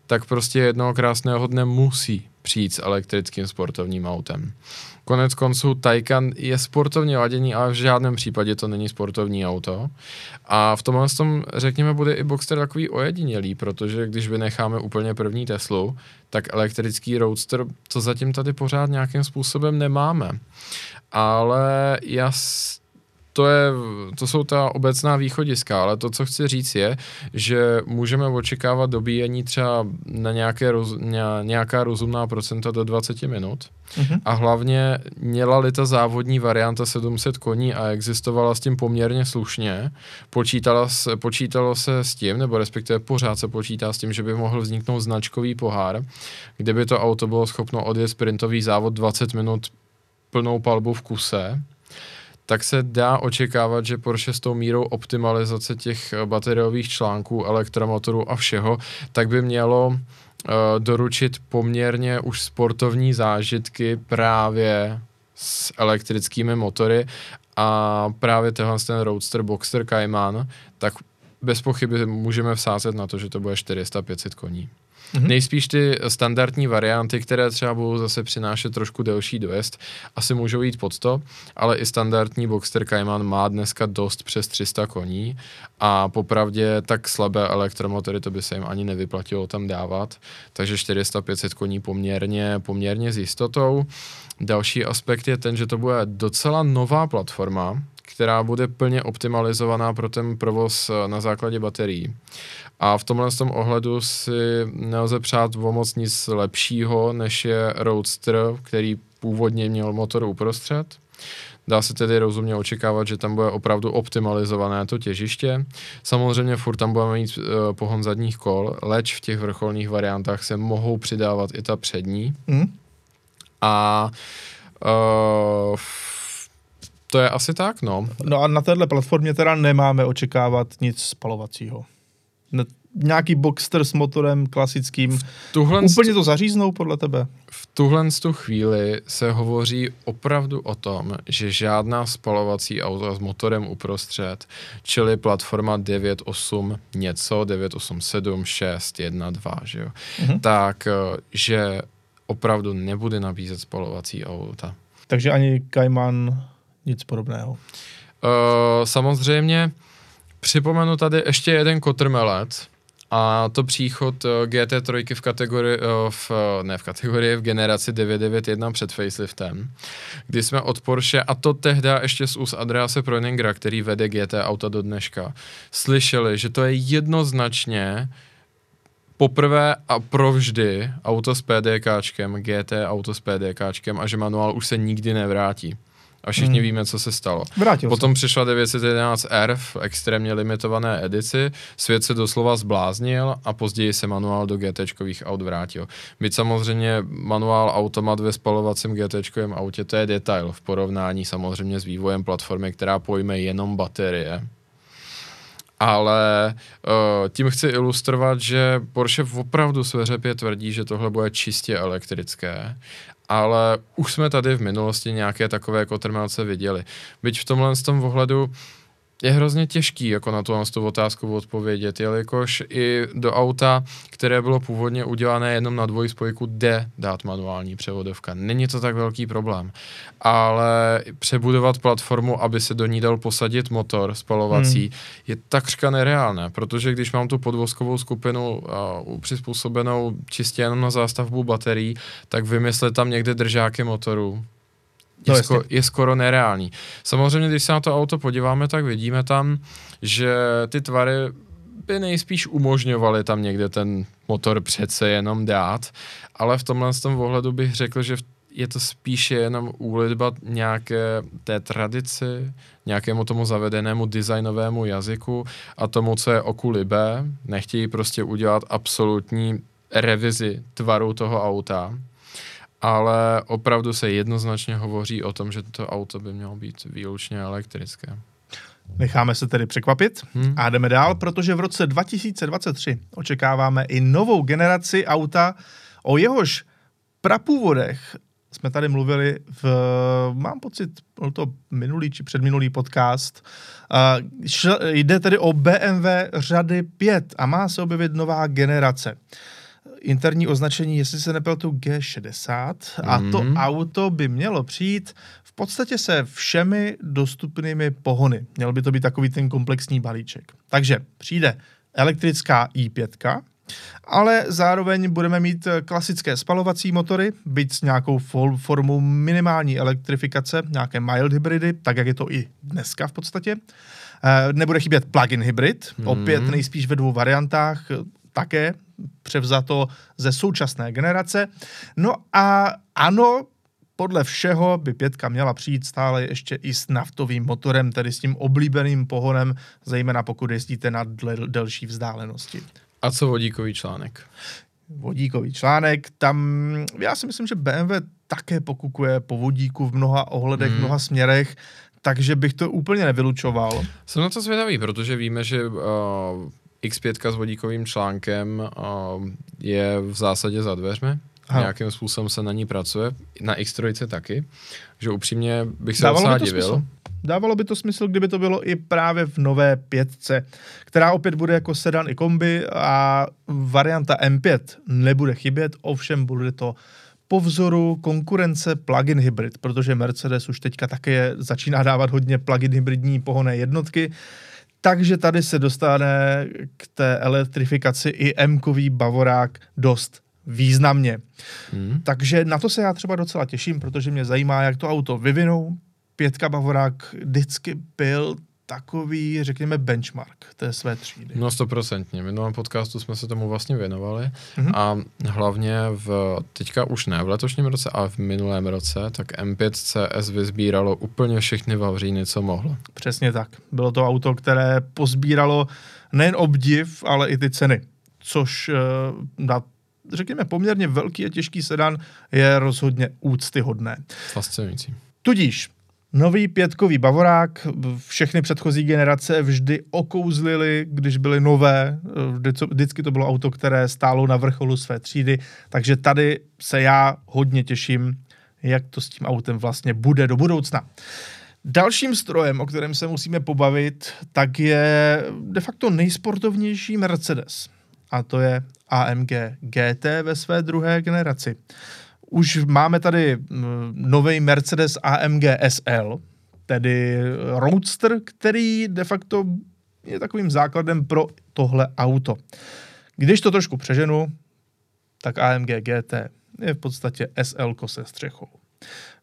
tak prostě jednoho krásného dne musí přijít s elektrickým sportovním autem. Konec konců Taycan je sportovně ladění, ale v žádném případě to není sportovní auto. A v tomhle tom, řekněme, bude i Boxster takový ojedinělý, protože když vynecháme úplně první Teslu, tak elektrický Roadster to zatím tady pořád nějakým způsobem nemáme. Ale já to, je, to jsou ta obecná východiska, ale to, co chci říct, je, že můžeme očekávat dobíjení třeba na nějaké roz, nějaká rozumná procenta do 20 minut. Mm-hmm. A hlavně měla-li ta závodní varianta 700 koní a existovala s tím poměrně slušně, počítala se, počítalo se s tím, nebo respektive pořád se počítá s tím, že by mohl vzniknout značkový pohár, kde by to auto bylo schopno odjet sprintový závod 20 minut plnou palbu v kuse, tak se dá očekávat, že Porsche s tou mírou optimalizace těch eh, bateriových článků, elektromotorů a všeho, tak by mělo uh, doručit poměrně už sportovní zážitky právě s elektrickými motory a právě tenhle ten Roadster Boxster Cayman, tak bez pochyby můžeme vsázet na to, že to bude 400-500 koní. Mm-hmm. Nejspíš ty standardní varianty, které třeba budou zase přinášet trošku delší dojezd, asi můžou jít pod to, ale i standardní Boxster Cayman má dneska dost přes 300 koní a popravdě tak slabé elektromotory to by se jim ani nevyplatilo tam dávat, takže 400-500 koní poměrně, poměrně s jistotou. Další aspekt je ten, že to bude docela nová platforma, která bude plně optimalizovaná pro ten provoz eh, na základě baterií. A v tomhle tom ohledu si nelze přát o moc nic lepšího, než je Roadster, který původně měl motor uprostřed. Dá se tedy rozumně očekávat, že tam bude opravdu optimalizované to těžiště. Samozřejmě furt tam budeme mít uh, pohon zadních kol, leč v těch vrcholných variantách se mohou přidávat i ta přední. Mm. A uh, to je asi tak, no. No a na téhle platformě teda nemáme očekávat nic spalovacího. Ne, nějaký Boxster s motorem klasickým. Tuhle Úplně to zaříznou podle tebe? V tuhle tu chvíli se hovoří opravdu o tom, že žádná spalovací auto s motorem uprostřed, čili platforma 9.8 něco, 9.8.7, 6, 1, 2, že jo, mm-hmm. tak eh, že opravdu nebude nabízet spalovací auta. Takže ani Cayman nic podobného. Uh, samozřejmě připomenu tady ještě jeden kotrmelet, a to příchod eh, GT3 v kategorii, eh, v, ne v kategorii, v generaci 991 před faceliftem, kdy jsme od Porsche, a to tehdy ještě z úst Andrease Preuningra, který vede GT auta do dneška, slyšeli, že to je jednoznačně poprvé a provždy auto s PDKčkem, GT auto s PDKčkem a že manuál už se nikdy nevrátí a všichni hmm. víme, co se stalo. Vrátil Potom se. přišla 911R v extrémně limitované edici, svět se doslova zbláznil a později se manuál do GTčkových aut vrátil. Byť samozřejmě manuál automat ve spalovacím GTčkovém autě, to je detail v porovnání samozřejmě s vývojem platformy, která pojme jenom baterie ale uh, tím chci ilustrovat, že Porsche opravdu své řepě tvrdí, že tohle bude čistě elektrické ale už jsme tady v minulosti nějaké takové kotrmelce viděli. Byť v tomhle z tom ohledu je hrozně těžký jako na, na tu otázku odpovědět, jelikož i do auta, které bylo původně udělané jenom na dvojspojku, jde dát manuální převodovka. Není to tak velký problém. Ale přebudovat platformu, aby se do ní dal posadit motor spalovací, hmm. je takřka nereálné, protože když mám tu podvozkovou skupinu uh, přizpůsobenou čistě jenom na zástavbu baterií, tak vymyslet tam někde držáky motoru, je, no, sko- je skoro nereálný. Samozřejmě, když se na to auto podíváme, tak vidíme tam, že ty tvary by nejspíš umožňovaly tam někde ten motor přece jenom dát, ale v tomhle tom ohledu bych řekl, že je to spíše jenom úlitba nějaké té tradici, nějakému tomu zavedenému designovému jazyku a tomu, co je oku libé. Nechtějí prostě udělat absolutní revizi tvaru toho auta ale opravdu se jednoznačně hovoří o tom, že to auto by mělo být výlučně elektrické. Necháme se tedy překvapit hmm. a jdeme dál, protože v roce 2023 očekáváme i novou generaci auta, o jehož prapůvodech jsme tady mluvili v, mám pocit, byl to minulý či předminulý podcast. Uh, šl, jde tedy o BMW řady 5 a má se objevit nová generace interní označení, jestli se tu G60 a mm. to mhm. auto by mělo přijít v podstatě se všemi dostupnými pohony. Měl by to být takový ten komplexní balíček. Takže přijde elektrická i5, ale zároveň budeme mít klasické spalovací motory, byť s nějakou formou minimální elektrifikace, nějaké mild hybridy, tak jak je to i dneska v podstatě. Eh, nebude chybět plug-in hybrid, mm. opět nejspíš ve dvou variantách, také převzato ze současné generace. No a ano, podle všeho by pětka měla přijít stále ještě i s naftovým motorem, tedy s tím oblíbeným pohonem, zejména pokud jezdíte na delší vzdálenosti. A co vodíkový článek? Vodíkový článek, tam já si myslím, že BMW také pokukuje po vodíku v mnoha ohledech, hmm. v mnoha směrech, takže bych to úplně nevylučoval. Jsem na to zvědavý, protože víme, že uh, X5 s vodíkovým článkem uh, je v zásadě za dveřmi. Aha. Nějakým způsobem se na ní pracuje. Na X3 taky. Že upřímně bych se docela divil. Smysl. Dávalo by to smysl, kdyby to bylo i právě v nové pětce, která opět bude jako sedan i kombi a varianta M5 nebude chybět, ovšem bude to po vzoru konkurence plug-in hybrid, protože Mercedes už teďka také začíná dávat hodně plug-in hybridní pohonné jednotky, takže tady se dostane k té elektrifikaci i M-kový Bavorák dost významně. Hmm. Takže na to se já třeba docela těším, protože mě zajímá, jak to auto vyvinou. Pětka Bavorák vždycky byl takový, řekněme, benchmark té své třídy. No stoprocentně. V minulém podcastu jsme se tomu vlastně věnovali mm-hmm. a hlavně v, teďka už ne v letošním roce, ale v minulém roce, tak M5 CS vyzbíralo úplně všechny vavříny, co mohlo. Přesně tak. Bylo to auto, které pozbíralo nejen obdiv, ale i ty ceny, což uh, na řekněme, poměrně velký a těžký sedan je rozhodně úctyhodné. Fascinující. Tudíž Nový pětkový Bavorák, všechny předchozí generace vždy okouzlili, když byly nové, vždycky to bylo auto, které stálo na vrcholu své třídy, takže tady se já hodně těším, jak to s tím autem vlastně bude do budoucna. Dalším strojem, o kterém se musíme pobavit, tak je de facto nejsportovnější Mercedes. A to je AMG GT ve své druhé generaci už máme tady nový Mercedes AMG SL, tedy Roadster, který de facto je takovým základem pro tohle auto. Když to trošku přeženu, tak AMG GT je v podstatě SL se střechou.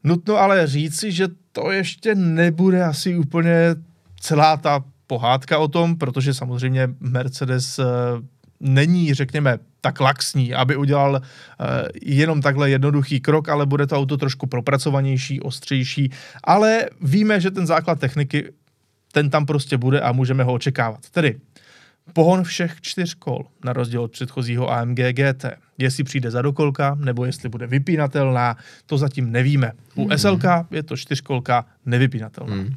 Nutno ale říci, že to ještě nebude asi úplně celá ta pohádka o tom, protože samozřejmě Mercedes eh, není, řekněme, tak laxní, aby udělal uh, jenom takhle jednoduchý krok, ale bude to auto trošku propracovanější, ostřejší, ale víme, že ten základ techniky, ten tam prostě bude a můžeme ho očekávat. Tedy pohon všech čtyř kol, na rozdíl od předchozího AMG GT. Jestli přijde za dokolka, nebo jestli bude vypínatelná, to zatím nevíme. U mm. SLK je to čtyřkolka nevypínatelná. Mm. Uh,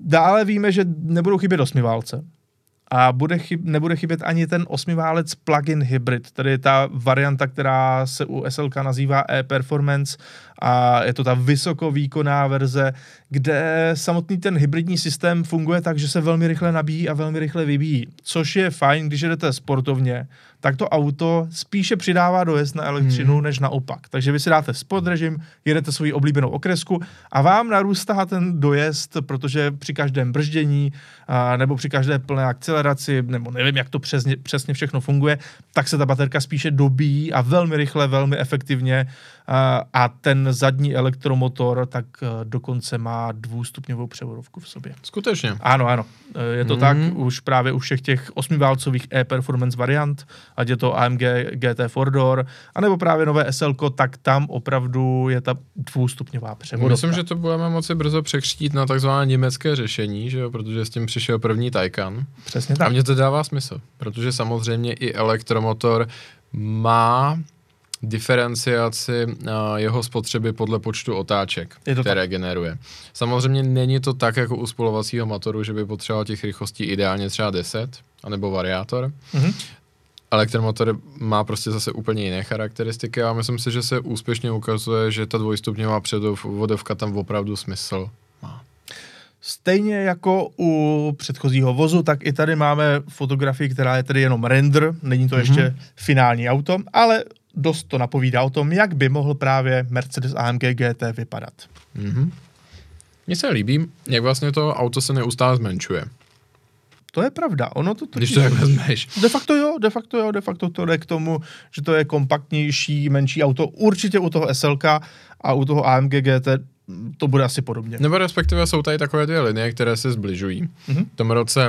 dále víme, že nebudou chybět osmiválce a bude chyb, nebude chybět ani ten osmiválec plug-in hybrid, tedy ta varianta, která se u SLK nazývá e-performance a je to ta vysokovýkonná verze, kde samotný ten hybridní systém funguje tak, že se velmi rychle nabíjí a velmi rychle vybíjí, což je fajn, když jdete sportovně, tak to auto spíše přidává dojezd na elektřinu, hmm. než naopak. Takže vy si dáte spod režim, jedete svoji oblíbenou okresku a vám narůstá ten dojezd, protože při každém brždění a, nebo při každé plné akceleraci, nebo nevím, jak to přesně, přesně všechno funguje, tak se ta baterka spíše dobíjí a velmi rychle, velmi efektivně a, ten zadní elektromotor tak a, dokonce má dvoustupňovou převodovku v sobě. Skutečně. Ano, ano. E, je to mm. tak už právě u všech těch osmiválcových e-performance variant, ať je to AMG GT Fordor, anebo právě nové SL, tak tam opravdu je ta dvoustupňová převodovka. Myslím, že to budeme moci brzo překřtít na takzvané německé řešení, že jo, protože s tím přišel první Taycan. Přesně tak. A mně to dává smysl, protože samozřejmě i elektromotor má diferenciaci uh, jeho spotřeby podle počtu otáček, které tak. generuje. Samozřejmě není to tak jako u spolovacího motoru, že by potřeboval těch rychlostí ideálně třeba 10, anebo variátor. Mm-hmm. Elektromotor má prostě zase úplně jiné charakteristiky a myslím si, že se úspěšně ukazuje, že ta dvojstupňová předvodovka tam opravdu smysl má. Stejně jako u předchozího vozu, tak i tady máme fotografii, která je tedy jenom render, není to mm-hmm. ještě finální auto, ale dost to napovídá o tom, jak by mohl právě Mercedes AMG GT vypadat. Mm-hmm. Mně se líbí, jak vlastně to auto se neustále zmenšuje. To je pravda. Ono to Když to tak vezmeš. De facto jo, de facto jo, de facto to jde k tomu, že to je kompaktnější, menší auto. Určitě u toho SLK a u toho AMG GT to bude asi podobně. Nebo respektive jsou tady takové dvě linie, které se zbližují. Mm-hmm. V tom roce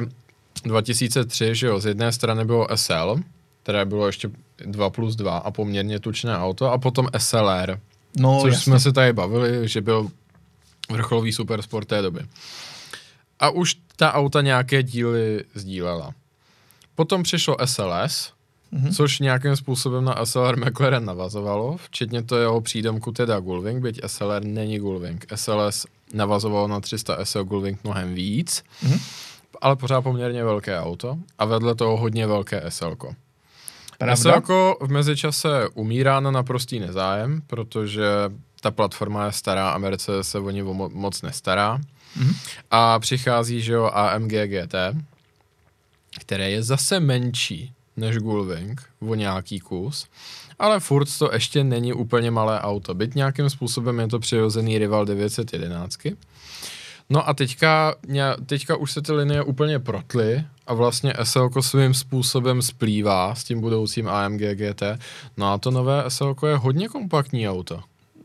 2003, že jo, z jedné strany bylo SL, které bylo ještě 2 plus 2 a poměrně tučné auto, a potom SLR, no, což jasně. jsme se tady bavili, že byl vrcholový supersport té doby. A už ta auta nějaké díly sdílela. Potom přišlo SLS, mm-hmm. což nějakým způsobem na SLR McLaren navazovalo, včetně to jeho přídomku teda Gullwing, byť SLR není Gullwing. SLS navazovalo na 300 SL Gullwing mnohem víc, mm-hmm. ale pořád poměrně velké auto a vedle toho hodně velké SL. SL v mezičase umírá na naprostý nezájem, protože ta platforma je stará a Mercedes se o ní mo- moc nestará. Mm-hmm. A přichází, že jo, AMG GT, které je zase menší než Gullwing o nějaký kus, ale furt to ještě není úplně malé auto. Byť nějakým způsobem je to přirozený rival 911. No a teďka, teďka už se ty linie úplně protly a vlastně SL svým způsobem splývá s tím budoucím AMG GT. No a to nové SL je hodně kompaktní auto.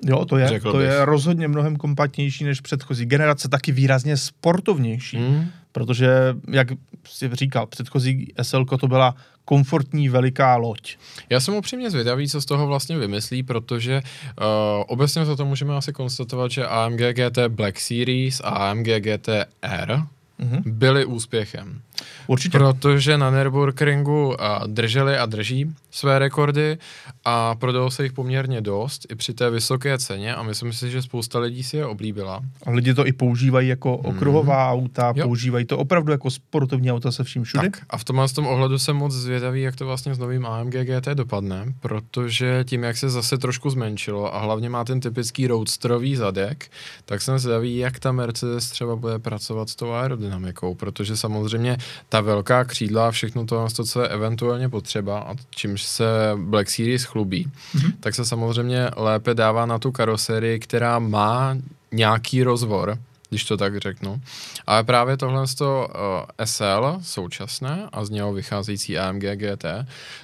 Jo, to je, to bych. je rozhodně mnohem kompaktnější než předchozí generace, taky výrazně sportovnější, mm. protože, jak jsi říkal, předchozí SL to byla komfortní veliká loď. Já jsem upřímně zvědavý, co z toho vlastně vymyslí, protože uh, obecně za to můžeme asi konstatovat, že AMG GT Black Series a AMG GT R mm-hmm. byly úspěchem. Určitě. Protože na Nürburgringu drželi a drží své rekordy a prodalo se jich poměrně dost i při té vysoké ceně a myslím si, že spousta lidí si je oblíbila. A lidi to i používají jako mhm. okruhová mm. auta, jo. používají to opravdu jako sportovní auta se vším všude. Tak a v tomhle tom ohledu jsem moc zvědavý, jak to vlastně s novým AMG GT dopadne, protože tím, jak se zase trošku zmenšilo a hlavně má ten typický roadsterový zadek, tak jsem zvědavý, jak ta Mercedes třeba bude pracovat s tou aerodynamikou, protože samozřejmě ta velká křídla a všechno to, co je eventuálně potřeba a čímž se Black Series chlubí, mm-hmm. tak se samozřejmě lépe dává na tu karoserii, která má nějaký rozvor, když to tak řeknu. Ale právě tohle z toho uh, SL současné a z něho vycházející AMG GT,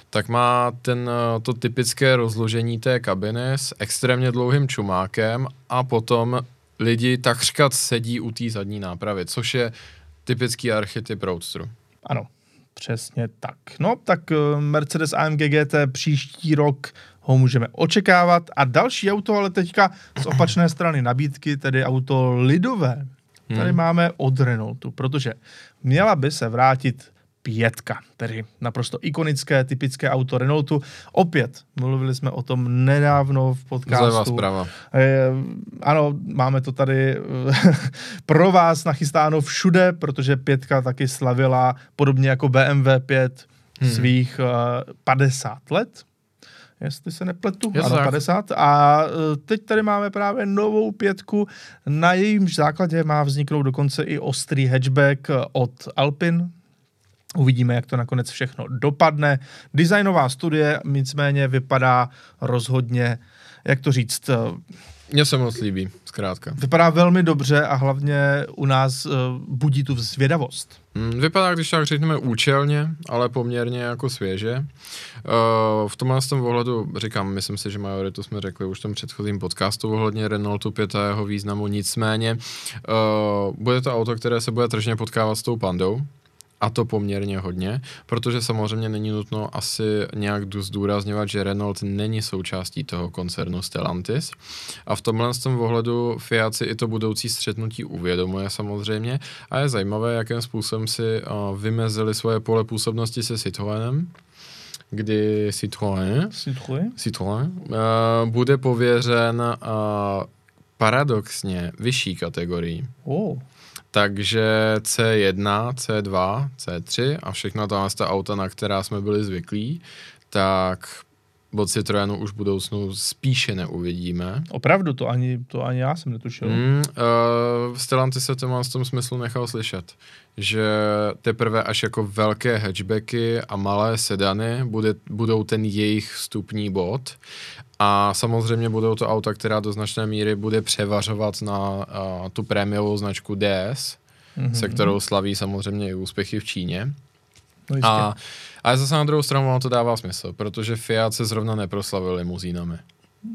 tak má ten, uh, to typické rozložení té kabiny s extrémně dlouhým čumákem a potom lidi takřka sedí u té zadní nápravy, což je typický archetyp Roadsteru. Ano, přesně tak. No, tak eh, Mercedes AMG GT příští rok ho můžeme očekávat. A další auto, ale teďka z opačné strany nabídky, tedy auto lidové. Tady hmm. máme od Renaultu, protože měla by se vrátit pětka, tedy naprosto ikonické, typické auto Renaultu. Opět, mluvili jsme o tom nedávno v podcastu. Zleva zprava. E, ano, máme to tady eh, pro vás nachystáno všude, protože pětka taky slavila, podobně jako BMW 5, hmm. svých uh, 50 let jestli se nepletu, Je ano, 50. A teď tady máme právě novou pětku, na jejímž základě má vzniknout dokonce i ostrý hatchback od Alpin, Uvidíme, jak to nakonec všechno dopadne. Designová studie nicméně vypadá rozhodně, jak to říct... Eh, Mně se moc líbí, zkrátka. Vypadá velmi dobře a hlavně u nás uh, budí tu zvědavost. Hmm, vypadá, když tak řekneme, účelně, ale poměrně jako svěže. Uh, v tomhle tom ohledu říkám, myslím si, že majoritu jsme řekli už v tom předchozím podcastu ohledně Renaultu 5 a jeho významu, nicméně uh, bude to auto, které se bude tržně potkávat s tou pandou, a to poměrně hodně, protože samozřejmě není nutno asi nějak zdůrazňovat, že Renault není součástí toho koncernu Stellantis. A v tomhle tom ohledu Fiat si i to budoucí střetnutí uvědomuje samozřejmě a je zajímavé, jakým způsobem si uh, vymezili svoje pole působnosti se Citroenem, kdy Citroën, Citroën? Citroën uh, bude pověřen uh, paradoxně vyšší kategorii. Oh. Takže C1, C2, C3 a všechna ta ta auta, na která jsme byli zvyklí, tak od Citroenu už v budoucnu spíše neuvidíme. Opravdu, to ani, to ani já jsem netušil. Mm, uh, Stellantis se to má v tom smyslu nechal slyšet, že teprve až jako velké hatchbacky a malé sedany bude, budou ten jejich vstupní bod a samozřejmě budou to auta, která do značné míry bude převařovat na uh, tu prémiovou značku DS, mm-hmm. se kterou slaví samozřejmě i úspěchy v Číně. No a, ale zase na druhou stranu ono to dává smysl, protože Fiat se zrovna neproslavil limuzínami.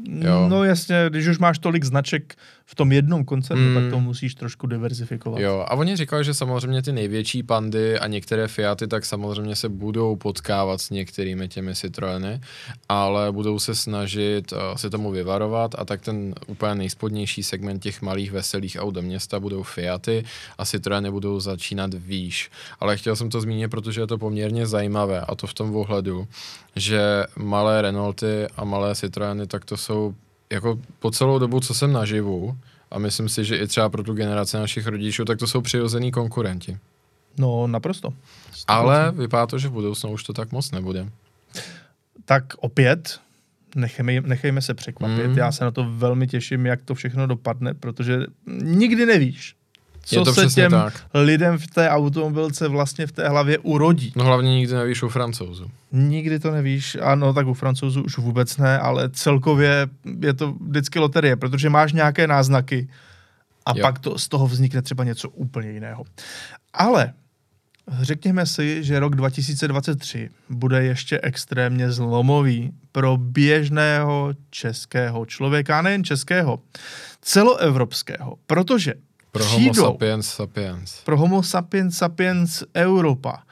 Jo. No jasně, když už máš tolik značek v tom jednom koncernu, mm. tak to musíš trošku diverzifikovat. Jo, a oni říkali, že samozřejmě ty největší pandy a některé Fiaty tak samozřejmě se budou potkávat s některými těmi Citroeny, ale budou se snažit uh, se tomu vyvarovat a tak ten úplně nejspodnější segment těch malých veselých aut do města budou Fiaty a Citroeny budou začínat výš. Ale chtěl jsem to zmínit, protože je to poměrně zajímavé a to v tom ohledu, že malé Renaulty a malé Citroeny tak to jsou jako po celou dobu, co jsem naživu, a myslím si, že i třeba pro tu generaci našich rodičů, tak to jsou přirozený konkurenti. No, naprosto. 100%. Ale vypadá to, že v budoucnu už to tak moc nebude. Tak opět, nechejme, nechejme se překvapit. Mm. Já se na to velmi těším, jak to všechno dopadne, protože nikdy nevíš, co se těm tak. lidem v té automobilce vlastně v té hlavě urodí. No hlavně nikdy nevíš u francouzů. Nikdy to nevíš, ano, tak u francouzů už vůbec ne, ale celkově je to vždycky loterie, protože máš nějaké náznaky a jo. pak to, z toho vznikne třeba něco úplně jiného. Ale Řekněme si, že rok 2023 bude ještě extrémně zlomový pro běžného českého člověka, nejen českého, celoevropského, protože pro přijdou, homo sapiens sapiens. Pro homo sapiens sapiens Europa.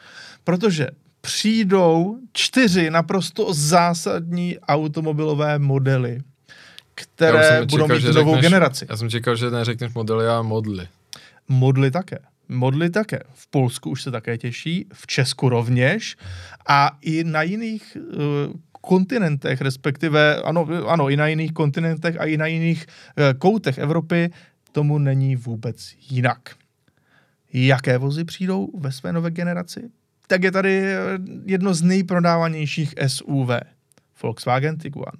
Protože přijdou čtyři naprosto zásadní automobilové modely, které budou čekal, mít novou řekneš, generaci. Já jsem čekal, že neřekneš modely, a modly. Modly také. Modly také. V Polsku už se také těší, v Česku rovněž a i na jiných uh, kontinentech, respektive, ano, ano, i na jiných kontinentech a i na jiných uh, koutech Evropy tomu není vůbec jinak. Jaké vozy přijdou ve své nové generaci? Tak je tady eh, jedno z nejprodávanějších SUV, Volkswagen Tiguan.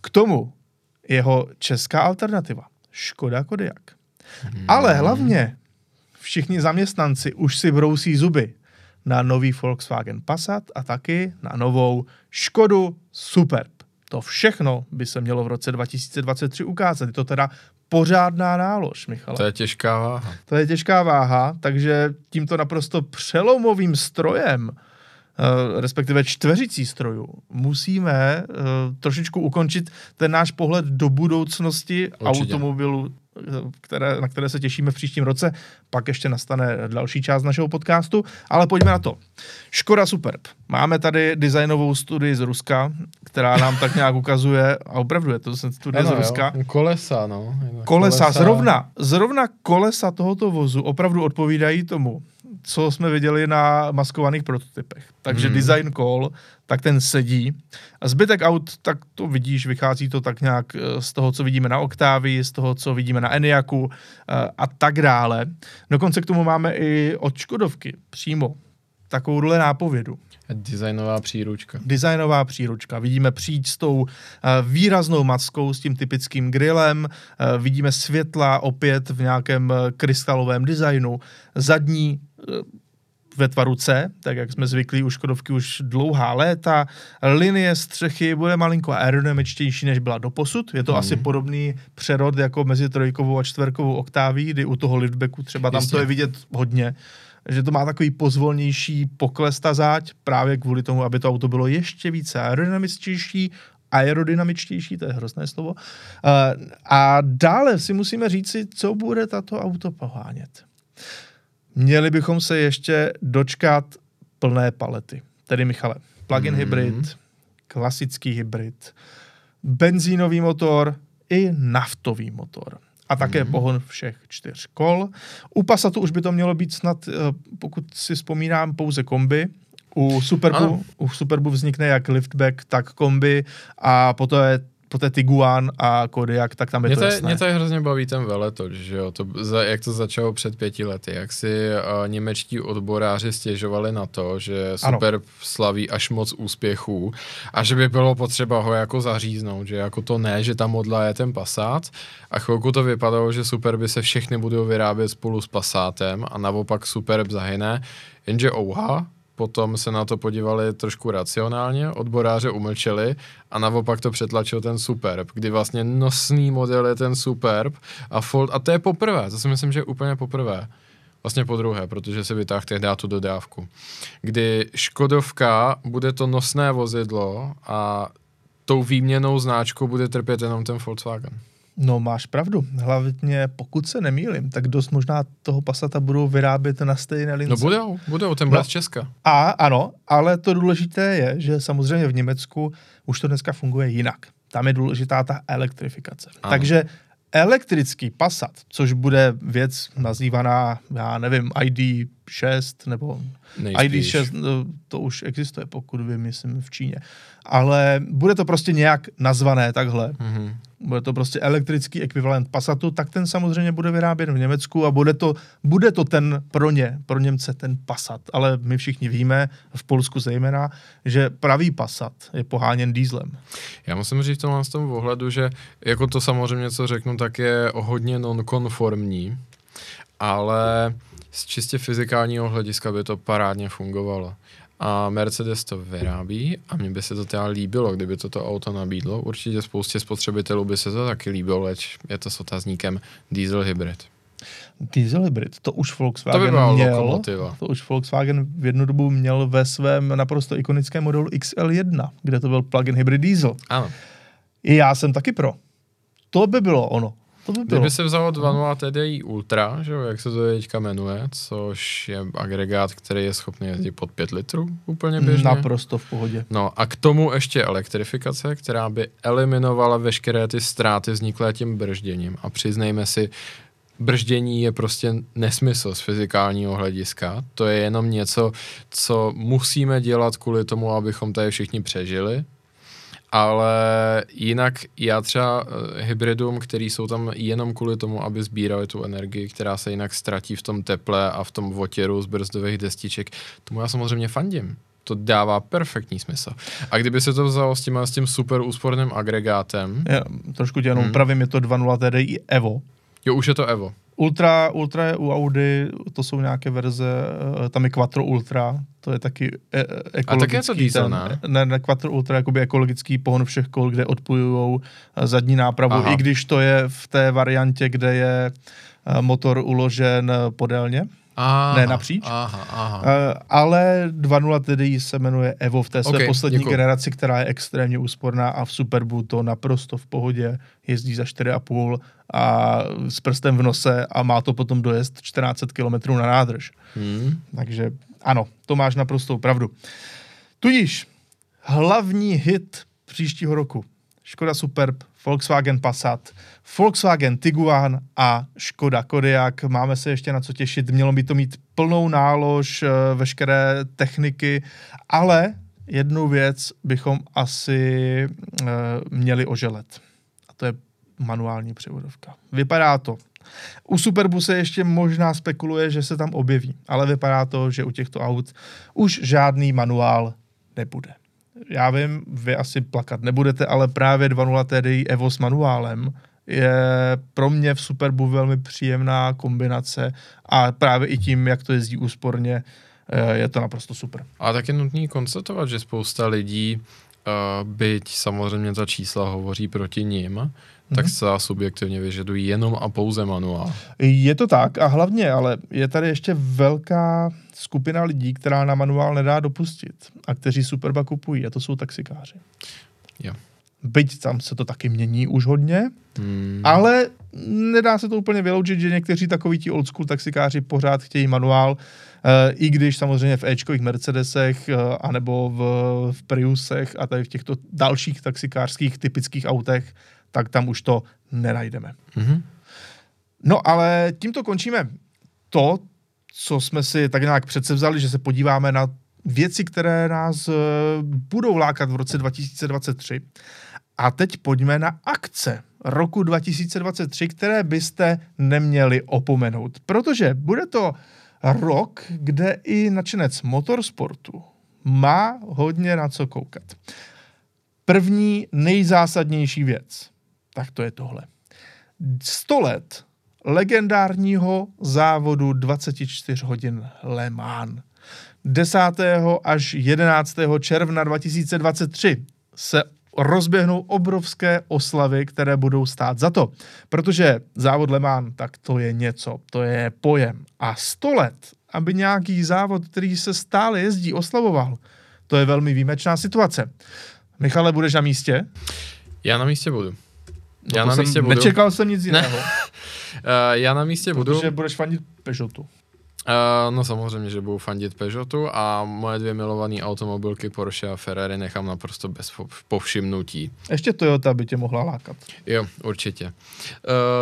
K tomu jeho česká alternativa, Škoda Kodiaq. Hmm. Ale hlavně všichni zaměstnanci už si brousí zuby na nový Volkswagen Passat a taky na novou Škodu Superb. To všechno by se mělo v roce 2023 ukázat. Je to teda pořádná nálož, Michale. To je těžká váha. To je těžká váha, takže tímto naprosto přelomovým strojem, Uh, respektive čtveřicí strojů, musíme uh, trošičku ukončit ten náš pohled do budoucnosti Určitě. automobilu které, na které se těšíme v příštím roce. Pak ještě nastane další část našeho podcastu, ale pojďme na to. Škoda Superb. Máme tady designovou studii z Ruska, která nám tak nějak ukazuje, a opravdu je to studie ano, z Ruska. Jo. Kolesa, no. Kolesa, kolesa, zrovna, zrovna kolesa tohoto vozu opravdu odpovídají tomu, co jsme viděli na maskovaných prototypech. Takže hmm. design call, tak ten sedí. A zbytek aut, tak to vidíš, vychází to tak nějak eh, z toho, co vidíme na Octavii, z toho, co vidíme na Eniaku eh, a tak dále. Dokonce k tomu máme i od Škodovky přímo takovouhle nápovědu. Designová příručka. Designová příručka. Vidíme přijít s tou uh, výraznou mackou, s tím typickým grillem, uh, vidíme světla opět v nějakém uh, krystalovém designu, zadní ve tvaru C, tak jak jsme zvyklí u Škodovky už dlouhá léta. Linie střechy bude malinko aerodynamičtější, než byla doposud. Je to mm. asi podobný přerod jako mezi trojkovou a čtverkovou oktáví, kdy u toho liftbacku třeba tam Jistě. to je vidět hodně že to má takový pozvolnější pokles ta záď, právě kvůli tomu, aby to auto bylo ještě více aerodynamičtější, aerodynamičtější, to je hrozné slovo. Uh, a dále si musíme říci, co bude tato auto pohánět. Měli bychom se ještě dočkat plné palety. Tedy Michale, plug-in mm. hybrid, klasický hybrid, benzínový motor i naftový motor a také mm. pohon všech čtyř kol. U Passatu už by to mělo být snad, eh, pokud si vzpomínám, pouze kombi. U Superbu, u Superbu vznikne jak liftback, tak kombi a poté poté Tiguan a Kodiak, tak tam je mě to, jasné. Mě tady hrozně baví ten veletoč, že jo, to, jak to začalo před pěti lety, jak si uh, němečtí odboráři stěžovali na to, že Super ano. slaví až moc úspěchů a že by bylo potřeba ho jako zaříznout, že jako to ne, že ta modla je ten Passat a chvilku to vypadalo, že Super by se všechny budou vyrábět spolu s Passatem a naopak Superb zahyne, jenže ouha, potom se na to podívali trošku racionálně, odboráře umlčeli a naopak to přetlačil ten Superb, kdy vlastně nosný model je ten Superb a Fold, a to je poprvé, to si myslím, že je úplně poprvé. Vlastně po druhé, protože se vytáhl tehdy tu dodávku. Kdy Škodovka bude to nosné vozidlo a tou výměnou značkou bude trpět jenom ten Volkswagen. No máš pravdu. Hlavně pokud se nemýlim, tak dost možná toho Passata budou vyrábět na stejné lince. No budou, budou, ten byl no, z Česka. A ano, ale to důležité je, že samozřejmě v Německu už to dneska funguje jinak. Tam je důležitá ta elektrifikace. Ano. Takže elektrický Passat, což bude věc nazývaná, já nevím, ID ID6 nebo Nejspíš. ID6, no, to už existuje, pokud vím, myslím, v Číně. Ale bude to prostě nějak nazvané takhle. Mhm. Bude to prostě elektrický ekvivalent Passatu, tak ten samozřejmě bude vyráběn v Německu a bude to, bude to ten pro ně, pro Němce ten Passat. Ale my všichni víme, v Polsku zejména, že pravý Passat je poháněn dýzlem. Já musím říct v tomhle z tom ohledu, že jako to samozřejmě, co řeknu, tak je hodně nonkonformní, ale z čistě fyzikálního hlediska by to parádně fungovalo. A Mercedes to vyrábí a mně by se to teda líbilo, kdyby toto auto nabídlo. Určitě spoustě spotřebitelů by se to taky líbilo, leč je to s otazníkem diesel hybrid. Diesel hybrid, to už Volkswagen To by měl. lokomotiva. To už Volkswagen v jednu dobu měl ve svém naprosto ikonickém modelu XL1, kde to byl plug-in hybrid diesel. Ano. I já jsem taky pro. To by bylo ono. To by bylo. Kdyby se vzalo 2.0 TDI Ultra, že jo, jak se to teďka jmenuje, což je agregát, který je schopný jezdit pod 5 litrů úplně běžně. Naprosto v pohodě. No a k tomu ještě elektrifikace, která by eliminovala veškeré ty ztráty vzniklé tím bržděním. A přiznejme si, brždění je prostě nesmysl z fyzikálního hlediska. To je jenom něco, co musíme dělat kvůli tomu, abychom tady všichni přežili. Ale jinak já třeba eh, hybridům, který jsou tam jenom kvůli tomu, aby sbírali tu energii, která se jinak ztratí v tom teple a v tom votěru z brzdových destiček, tomu já samozřejmě fandím. To dává perfektní smysl. A kdyby se to vzalo s tím, s tím super úsporným agregátem, Já, trošku tě jenom Hmm. upravím, je to 2.0 TDI Evo. jo, už je to Evo. Ultra, Ultra je u Audi, to jsou nějaké verze, eh, tam je Quattro Ultra, to je taky e- e- ekologický. taky je to diesel, ten, ne? Ne, ne, Quattro Ultra je jakoby ekologický pohon všech kol, kde odpojujou eh, zadní nápravu, Aha. i když to je v té variantě, kde je eh, motor uložen eh, podélně. Aha, Ne napříč? Aha, aha. Uh, ale 2.0 tedy se jmenuje Evo v té své Ok, poslední děkuju. generaci, která je extrémně úsporná a v Superbu to naprosto v pohodě jezdí za 4,5 a s prstem v nose a má to potom dojezd 14 km na nádrž. Hmm. Takže ano, to máš naprostou pravdu. Tudíž hlavní hit příštího roku. Škoda Superb, Volkswagen Passat, Volkswagen Tiguan a Škoda Kodiaq. Máme se ještě na co těšit. Mělo by to mít plnou nálož, eh, veškeré techniky, ale jednu věc bychom asi eh, měli oželet. A to je manuální převodovka. Vypadá to. U Superbu se ještě možná spekuluje, že se tam objeví, ale vypadá to, že u těchto aut už žádný manuál nebude. Já vím, vy asi plakat nebudete, ale právě 2.0 TDI Evo s manuálem je pro mě v Superbu velmi příjemná kombinace a právě i tím, jak to jezdí úsporně, eh, je to naprosto super. A tak je nutný konstatovat, že spousta lidí, uh, byť samozřejmě ta čísla hovoří proti ním. Tak se subjektivně vyžadují jenom a pouze manuál. Je to tak a hlavně, ale je tady ještě velká skupina lidí, která na manuál nedá dopustit a kteří Superba kupují a to jsou taxikáři. Jo. Byť tam se to taky mění už hodně, Hmm. ale nedá se to úplně vyloučit, že někteří takoví ti old school taxikáři pořád chtějí manuál, eh, i když samozřejmě v Ečkových Mercedesech eh, anebo v, v Priusech a tady v těchto dalších taxikářských typických autech, tak tam už to nenajdeme. Mhm. No ale tímto končíme to, co jsme si tak nějak předsevzali, že se podíváme na věci, které nás eh, budou lákat v roce 2023. A teď pojďme na akce roku 2023, které byste neměli opomenout, protože bude to rok, kde i načenec motorsportu má hodně na co koukat. První nejzásadnější věc, tak to je tohle. 100 let legendárního závodu 24 hodin Le Mans. 10. až 11. června 2023 se rozběhnou obrovské oslavy, které budou stát za to. Protože závod Le Mans, tak to je něco, to je pojem. A 100 let, aby nějaký závod, který se stále jezdí, oslavoval, to je velmi výjimečná situace. Michale, budeš na místě? Já na místě budu. Já na jsem, místě budu. Nečekal jsem nic jiného, Uh, já na místě budu. protože budeš fandit Peugeotu. Uh, no samozřejmě, že budu fandit Peugeotu a moje dvě milované automobilky Porsche a Ferrari nechám naprosto bez povšimnutí. Ještě Toyota by tě mohla lákat. Jo, určitě. Uh,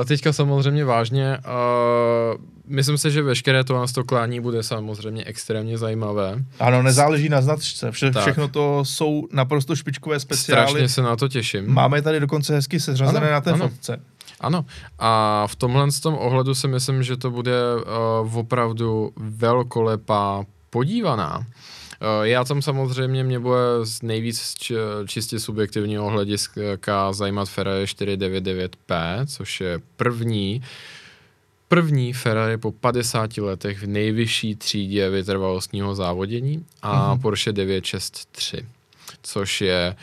teďka samozřejmě vážně, uh, myslím si, že veškeré to nás to klání bude samozřejmě extrémně zajímavé. Ano, nezáleží na značce. Vše, všechno to jsou naprosto špičkové speciály. Strašně se na to těším. Máme tady dokonce hezky seřazené ano, na té ano. fotce. Ano, a v tomhle tom ohledu si myslím, že to bude uh, opravdu velkolepá podívaná. Uh, já tam samozřejmě mě bude z nejvíc čistě subjektivního hlediska zajímat Ferrari 499P, což je první první Ferrari po 50 letech v nejvyšší třídě vytrvalostního závodění a mm-hmm. Porsche 963, což je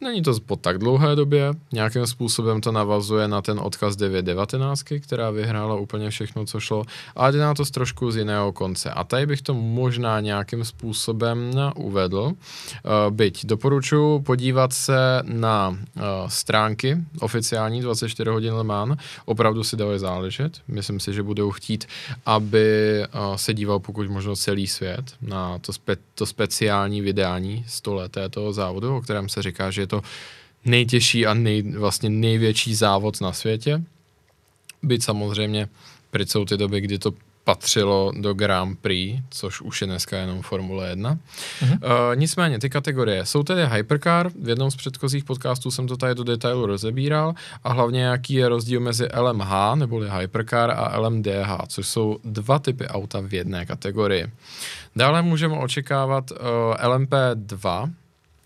Není to po tak dlouhé době, nějakým způsobem to navazuje na ten odkaz 919, která vyhrála úplně všechno, co šlo, ale jde na to z trošku z jiného konce. A tady bych to možná nějakým způsobem uvedl. Eh, byť doporučuji podívat se na eh, stránky oficiální 24 hodin Le Mans, opravdu si dají záležet. Myslím si, že budou chtít, aby eh, se díval pokud možno celý svět na to, spe, to speciální vydání 100 leté toho závodu, o kterém se říká, že je to nejtěžší a nej, vlastně největší závod na světě. Byť samozřejmě pryč jsou ty doby, kdy to patřilo do Grand Prix, což už je dneska jenom Formule 1. Uh-huh. Uh, nicméně, ty kategorie jsou tedy Hypercar, v jednom z předchozích podcastů jsem to tady do detailu rozebíral a hlavně jaký je rozdíl mezi LMH, neboli Hypercar a LMDH, což jsou dva typy auta v jedné kategorii. Dále můžeme očekávat uh, LMP2,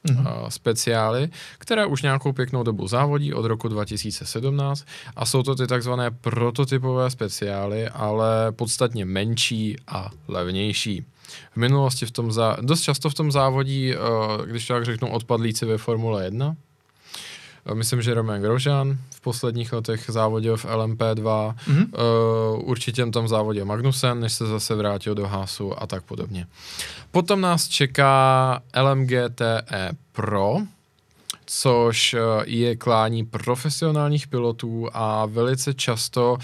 mm-hmm. speciály, které už nějakou pěknou dobu závodí od roku 2017 a jsou to ty takzvané prototypové speciály, ale podstatně menší a levnější. V minulosti v tom zá... dost často v tom závodí, když to tak řeknu, odpadlíci ve Formule 1, Myslím, že Romain Grosjean v posledních letech závodil v LMP2, mm-hmm. uh, určitě tam závodil Magnussen, než se zase vrátil do Hasu a tak podobně. Potom nás čeká LMGTE Pro, což eh, je klání profesionálních pilotů a velice často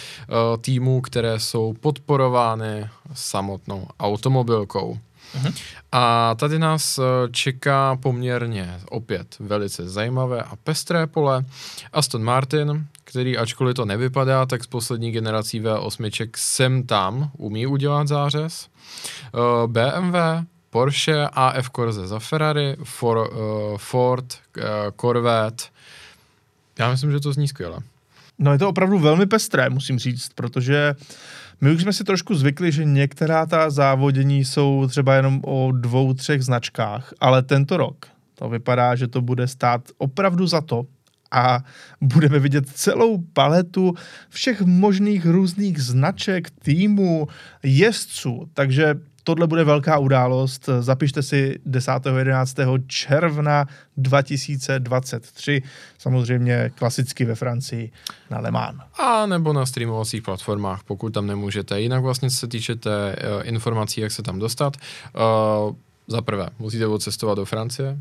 týmů, které jsou podporovány samotnou automobilkou. Uh-huh. A tady nás eh, čeká poměrně opět velice zajímavé a pestré pole. Aston Martin, který ačkoliv to nevypadá, tak z poslední generací V8 sem tam umí udělat zářez. Eh, BMW, Porsche, AF Corse za Ferrari, For, uh, Ford, uh, Corvette. Já myslím, že to zní skvěle. No je to opravdu velmi pestré, musím říct, protože uh, my už jsme si trošku zvykli, že některá ta závodění jsou třeba jenom o dvou, třech značkách, ale tento rok to vypadá, že to bude stát opravdu za to a budeme vidět celou paletu všech možných různých značek, týmů, jezdců, takže tohle bude velká událost. Zapište si 10. 11. června 2023, samozřejmě klasicky ve Francii na Le Mans. A nebo na streamovacích platformách, pokud tam nemůžete. Jinak vlastně se týče té uh, informací, jak se tam dostat. Uh, za prvé, musíte odcestovat do Francie,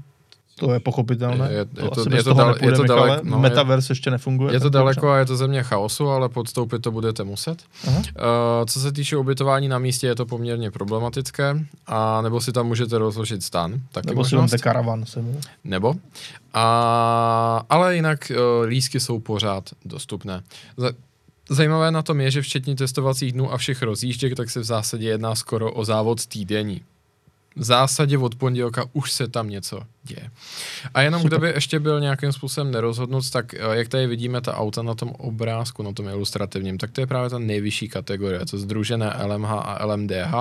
to je pochopitelné. Je, je, to, je to, je to, dal, je to daleko. No, Metaverse ještě nefunguje. Je to daleko a je to země chaosu, ale podstoupit to budete muset. Uh, co se týče ubytování na místě, je to poměrně problematické, a nebo si tam můžete rozložit stan. Taky nebo si máte karavan sebou. Nebo. A, ale jinak uh, lísky jsou pořád dostupné. Za, Zajímavé na tom je, že včetně testovacích dnů a všech rozjížděk, tak se v zásadě jedná skoro o závod týdenní v zásadě od pondělka už se tam něco děje. A jenom Super. kdo by ještě byl nějakým způsobem nerozhodnut, tak eh, jak tady vidíme ta auta na tom obrázku, na tom ilustrativním, tak to je právě ta nejvyšší kategorie, to združené LMH a LMDH.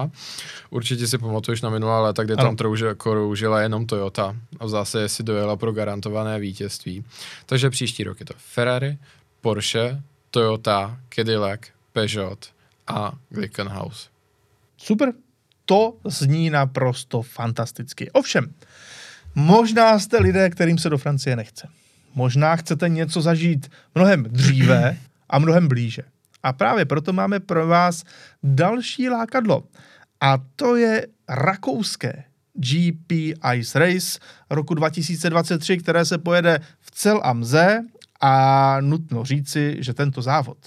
Určitě si pamatuješ na minulá léta, kde ano. tam trouže, kroužila jenom Toyota a v zásadě si dojela pro garantované vítězství. Takže příští rok je to Ferrari, Porsche, Toyota, Cadillac, Peugeot a Glickenhaus. Super, to zní naprosto fantasticky. Ovšem, možná jste lidé, kterým se do Francie nechce. Možná chcete něco zažít mnohem dříve a mnohem blíže. A právě proto máme pro vás další lákadlo. A to je rakouské GP Ice Race roku 2023, které se pojede v cel a mze a nutno říci, že tento závod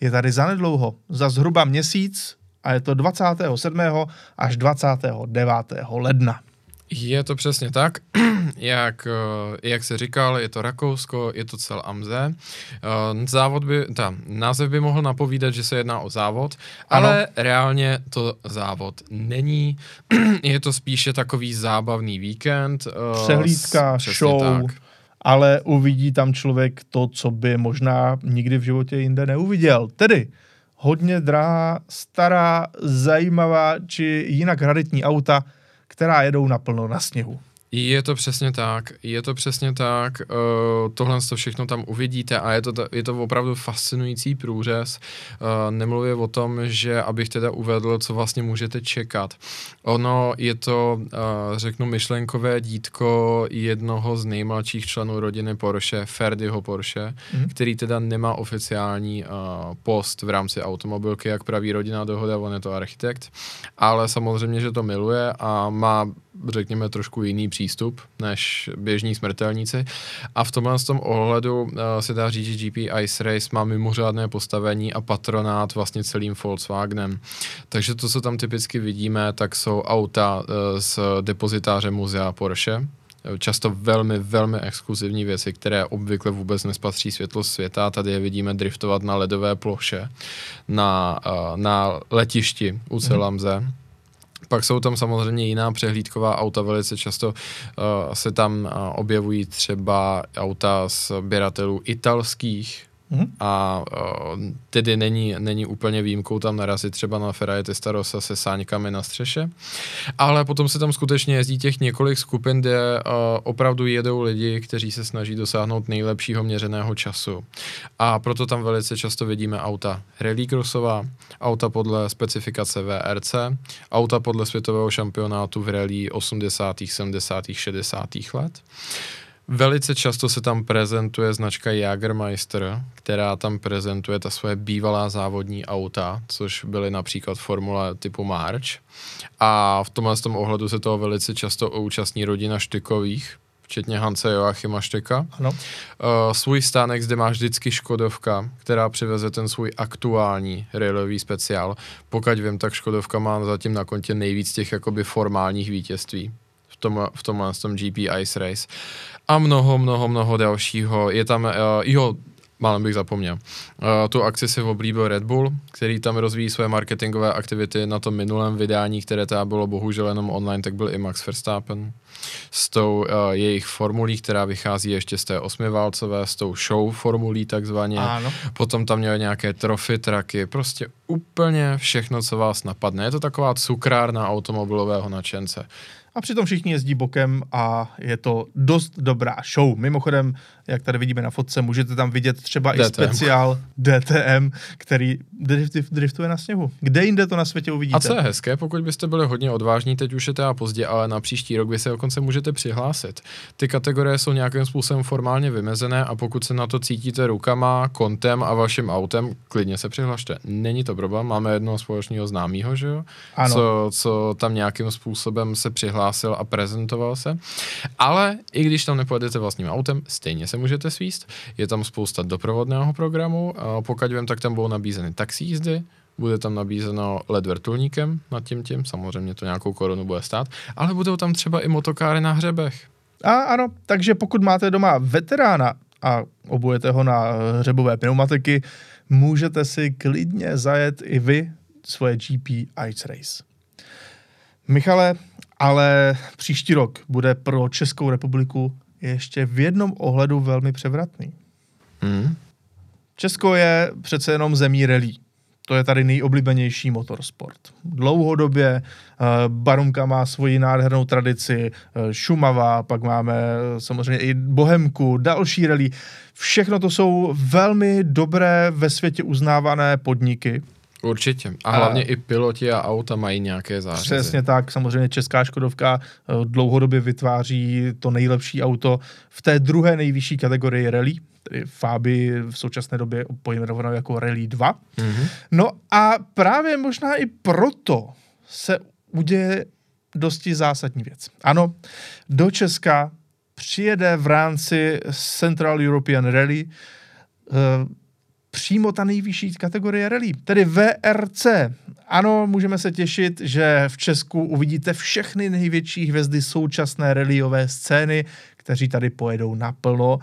je tady zanedlouho, za zhruba měsíc a je to 27. až 29. ledna. Je to přesně tak, jak, eh, jak se říkal, je to Rakousko, je to cel Amze. Eh, závod by, ta, název by mohl napovídat, že se jedná o závod, ano. ale reálně to závod není. je to spíše takový zábavný víkend. Eh, Přehlídka, s, show, tak. ale uvidí tam člověk to, co by možná nikdy v životě jinde neuviděl. Tedy hodně drahá, stará, zajímavá či jinak raditní auta, která jedou naplno na sněhu. Je to přesně tak, je to přesně tak, uh, tohle to všechno tam uvidíte a je to, je to opravdu fascinující průřez. Uh, nemluvě o tom, že abych teda uvedl, co vlastně můžete čekat. Ono je to, uh, řeknu, myšlenkové dítko jednoho z nejmladších členů rodiny Porsche, Ferdyho Porsche, mm. který teda nemá oficiální uh, post v rámci automobilky, jak praví rodina dohoda, on je to architekt, ale samozřejmě, že to miluje a má řekněme, trošku jiný přístup než běžní smrtelníci. A v tomhle tom ohledu uh, se dá říct, že GP Ice Race má mimořádné postavení a patronát vlastně celým Volkswagenem. Takže to, co tam typicky vidíme, tak jsou auta uh, z depozitáře muzea Porsche, často velmi, velmi exkluzivní věci, které obvykle vůbec nespatří světlo světa. Tady je vidíme driftovat na ledové ploše, na, na letišti u Celamze. Mm pak jsou tam samozřejmě jiná přehlídková auta, velice často uh, se tam uh, objevují třeba auta sběratelů italských, Mm-hmm. A tedy není, není úplně výjimkou tam narazit třeba na Ferrari Testarossa se sáňkami na střeše. Ale potom se tam skutečně jezdí těch několik skupin, kde opravdu jedou lidi, kteří se snaží dosáhnout nejlepšího měřeného času. A proto tam velice často vidíme auta rallycrossová, auta podle specifikace VRC, auta podle světového šampionátu v rally 80., 70., 60. let. Velice často se tam prezentuje značka Jagermeister, která tam prezentuje ta svoje bývalá závodní auta, což byly například formule typu March. A v tomhle tom ohledu se toho velice často účastní rodina Štykových, včetně Hance Joachima Šteka. Ano. Uh, svůj stánek zde má vždycky Škodovka, která přiveze ten svůj aktuální railový speciál. Pokud vím, tak Škodovka má zatím na kontě nejvíc těch jakoby formálních vítězství tom, v tomhle tom GP Ice Race a mnoho, mnoho, mnoho dalšího. Je tam, uh, jo, málem bych zapomněl. Uh, tu akci si oblíbil Red Bull, který tam rozvíjí své marketingové aktivity na tom minulém vydání, které teda bylo bohužel jenom online, tak byl i Max Verstappen. S tou uh, jejich formulí, která vychází ještě z té osmiválcové, s tou show formulí takzvaně. Ano. Potom tam měl nějaké trofy traky, prostě úplně všechno, co vás napadne. Je to taková cukrárna automobilového nadšence a přitom všichni jezdí bokem a je to dost dobrá show. Mimochodem, jak tady vidíme na fotce, můžete tam vidět třeba DTM. i speciál DTM, který driftuje na sněhu. Kde jinde to na světě uvidíte? A co je hezké, pokud byste byli hodně odvážní, teď už je to a pozdě, ale na příští rok vy se dokonce můžete přihlásit. Ty kategorie jsou nějakým způsobem formálně vymezené a pokud se na to cítíte rukama, kontem a vaším autem, klidně se přihlašte. Není to problém, máme jednoho společného známého, že jo? Ano. Co, co tam nějakým způsobem se přihlásil a prezentoval se. Ale i když tam nepojedete vlastním autem, stejně se můžete svíst. Je tam spousta doprovodného programu. A pokud vím, tak tam budou nabízeny taxi jízdy, bude tam nabízeno LED vrtulníkem nad tím tím, samozřejmě to nějakou korunu bude stát, ale budou tam třeba i motokáry na hřebech. A ano, takže pokud máte doma veterána a obujete ho na hřebové pneumatiky, můžete si klidně zajet i vy svoje GP Ice Race. Michale, ale příští rok bude pro Českou republiku ještě v jednom ohledu velmi převratný. Mm. Česko je přece jenom zemí relí. To je tady nejoblíbenější motorsport. Dlouhodobě uh, Barumka má svoji nádhernou tradici, uh, Šumava, pak máme uh, samozřejmě i Bohemku, další relí. Všechno to jsou velmi dobré ve světě uznávané podniky. Určitě. A hlavně a, i piloti a auta mají nějaké zářezy. Přesně tak. Samozřejmě česká Škodovka dlouhodobě vytváří to nejlepší auto v té druhé nejvyšší kategorii rally, tedy Fabi v současné době pojmenovanou jako Rally 2. Mm-hmm. No a právě možná i proto se uděje dosti zásadní věc. Ano, do Česka přijede v rámci Central European Rally uh, přímo ta nejvyšší kategorie rally, tedy VRC. Ano, můžeme se těšit, že v Česku uvidíte všechny největší hvězdy současné rallyové scény, kteří tady pojedou naplno.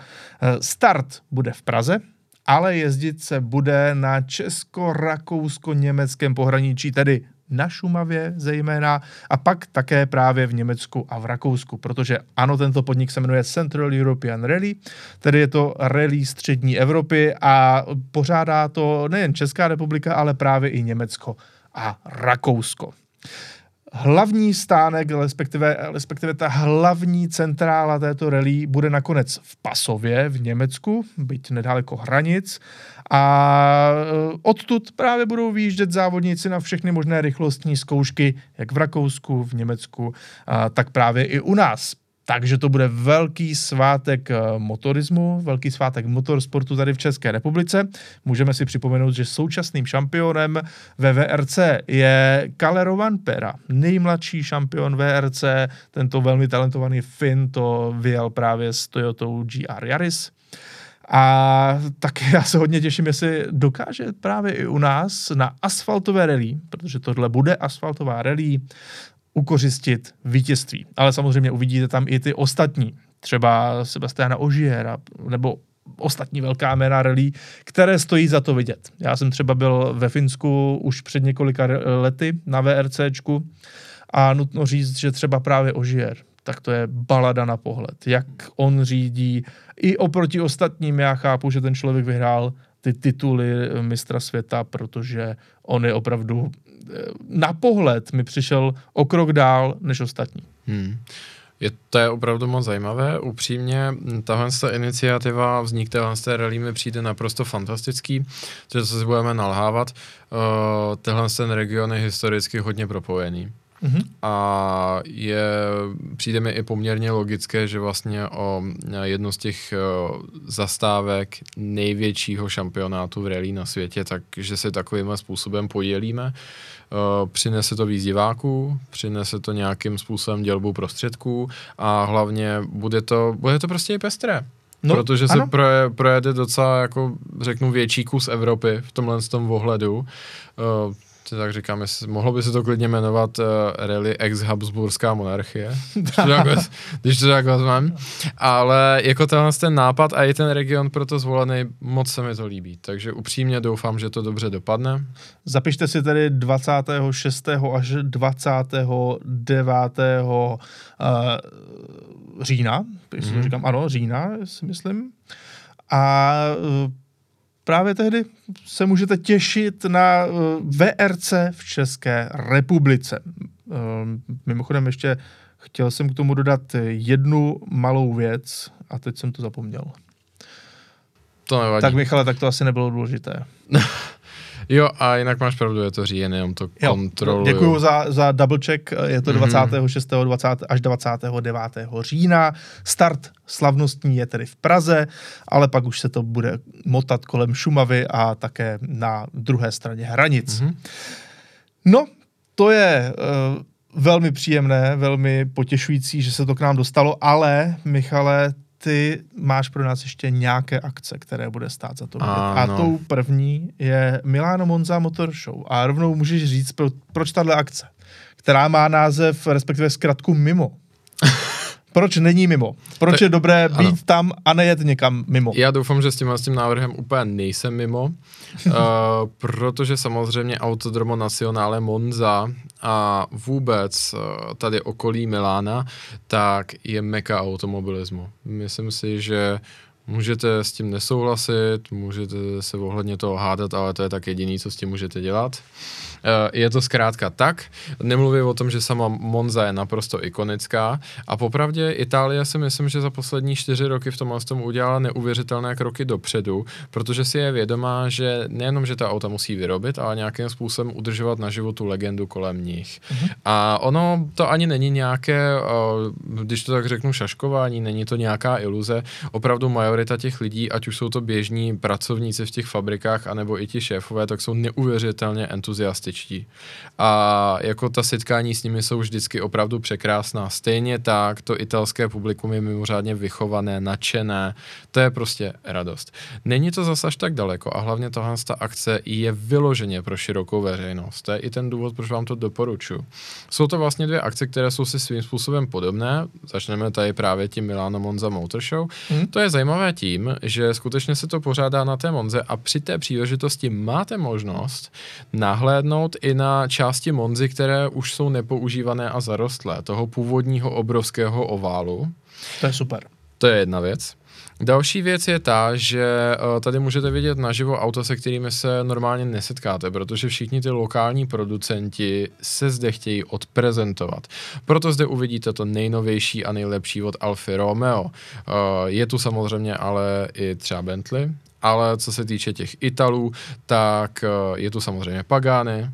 Start bude v Praze, ale jezdit se bude na česko-rakousko-německém pohraničí, tedy na Šumavě zejména a pak také právě v Německu a v Rakousku, protože ano, tento podnik se jmenuje Central European Rally, tedy je to rally střední Evropy a pořádá to nejen Česká republika, ale právě i Německo a Rakousko. Hlavní stánek, respektive, respektive ta hlavní centrála této rally bude nakonec v Pasově v Německu, byť nedaleko hranic. A e, odtud právě budou výjíždět závodníci na všechny možné rychlostní zkoušky, jak v Rakousku, v Německu, tak právě i u nás. Takže to bude velký svátek eh, motorismu, velký svátek motorsportu tady v České republice. Můžeme si připomenout, že současným šampionem ve VRC je Calero Vanpera, nejmladší šampion VRC, tento velmi talentovaný Finn to vyjel právě s Toyotou GR Yaris. A tak já se hodně těším, jestli dokáže právě i u nás na asfaltové rally, protože tohle bude asfaltová rally, ukořistit vítězství. Ale samozřejmě uvidíte tam i ty ostatní, třeba Sebastiana Ožiera, nebo ostatní velká jména rally, které stojí za to vidět. Já jsem třeba byl ve Finsku už před několika lety na VRCčku a nutno říct, že třeba právě Ožier, tak to je balada na pohled. Jak on řídí i oproti ostatním, já chápu, že ten člověk vyhrál ty tituly mistra světa, protože on je opravdu na pohled mi přišel o krok dál než ostatní. Hmm. Je, to je opravdu moc zajímavé. Upřímně, tahle iniciativa, vznik téhle té rally mi přijde naprosto fantastický, že se si budeme nalhávat. Uh, tenhle ten region je historicky hodně propojený. Mm-hmm. A je, přijde mi i poměrně logické, že vlastně o jednu z těch zastávek největšího šampionátu v rally na světě, takže se takovým způsobem podělíme. Přinese to víc diváků, přinese to nějakým způsobem dělbu prostředků a hlavně bude to, bude to prostě i pestré. No, protože se proje, projede docela, jako řeknu, větší kus Evropy v tomhle tom ohledu si tak říkám, jestli, mohlo by se to klidně jmenovat uh, Rally ex-Habsburská monarchie, když to tak, když to tak vezmem. Ale jako tenhle ten nápad a i ten region proto zvolený, moc se mi to líbí. Takže upřímně doufám, že to dobře dopadne. Zapište si tedy 26. až 29. Uh, října, jestli mm-hmm. to říkám, ano, října, si myslím. A uh, právě tehdy se můžete těšit na eh, VRC v České republice. Uh, mimochodem ještě chtěl jsem k tomu dodat jednu malou věc a teď jsem to zapomněl. To nevadí. Tak Michale, tak to asi nebylo důležité. Jo, a jinak máš pravdu, je to říjen, jenom to kontroluju. Děkuji za, za double check, je to mm-hmm. 26. 20. až 29. října. Start slavnostní je tedy v Praze, ale pak už se to bude motat kolem Šumavy a také na druhé straně hranic. Mm-hmm. No, to je uh, velmi příjemné, velmi potěšující, že se to k nám dostalo, ale Michale, ty máš pro nás ještě nějaké akce, které bude stát za to vidět. A tou první je Milano Monza Motor Show. A rovnou můžeš říct, pro, proč tahle akce, která má název, respektive zkratku Mimo. proč není mimo? Proč tak, je dobré být ano. tam a nejet někam mimo? Já doufám, že s tím, s tím návrhem úplně nejsem mimo, uh, protože samozřejmě Autodromo Nacionale Monza a vůbec uh, tady okolí Milána, tak je meka automobilismu. Myslím si, že Můžete s tím nesouhlasit, můžete se ohledně toho hádat, ale to je tak jediný, co s tím můžete dělat. Eh, je to zkrátka tak. Nemluvím o tom, že sama Monza je naprosto ikonická a popravdě Itálie si myslím, že za poslední čtyři roky v tomhle tom udělala neuvěřitelné kroky dopředu, protože si je vědomá, že nejenom, že ta auta musí vyrobit, ale nějakým způsobem udržovat na životu legendu kolem nich. Mm-hmm. A ono to ani není nějaké, eh, když to tak řeknu, šaškování, není to nějaká iluze. Opravdu majorita těch lidí, ať už jsou to běžní pracovníci v těch fabrikách, anebo i ti šéfové, tak jsou neuvěřitelně entuziasti fantastičtí. A jako ta setkání s nimi jsou vždycky opravdu překrásná. Stejně tak to italské publikum je mimořádně vychované, nadšené. To je prostě radost. Není to zase až tak daleko a hlavně tohle ta akce je vyloženě pro širokou veřejnost. To je i ten důvod, proč vám to doporučuji. Jsou to vlastně dvě akce, které jsou si svým způsobem podobné. Začneme tady právě tím Milano Monza Motor Show. Hmm. To je zajímavé tím, že skutečně se to pořádá na té Monze a při té příležitosti máte možnost nahlédnout i na části Monzy, které už jsou nepoužívané a zarostlé, toho původního obrovského oválu. To je super. To je jedna věc. Další věc je ta, že eh, tady můžete vidět naživo auta, se kterými se normálně nesetkáte, protože všichni ty lokální producenti se zde chtějí odprezentovat. Proto zde uvidíte to nejnovější a nejlepší od Alfa Romeo. Eh, je tu samozřejmě ale i třeba Bentley, ale co se týče těch Italů, tak eh, je tu samozřejmě Pagani,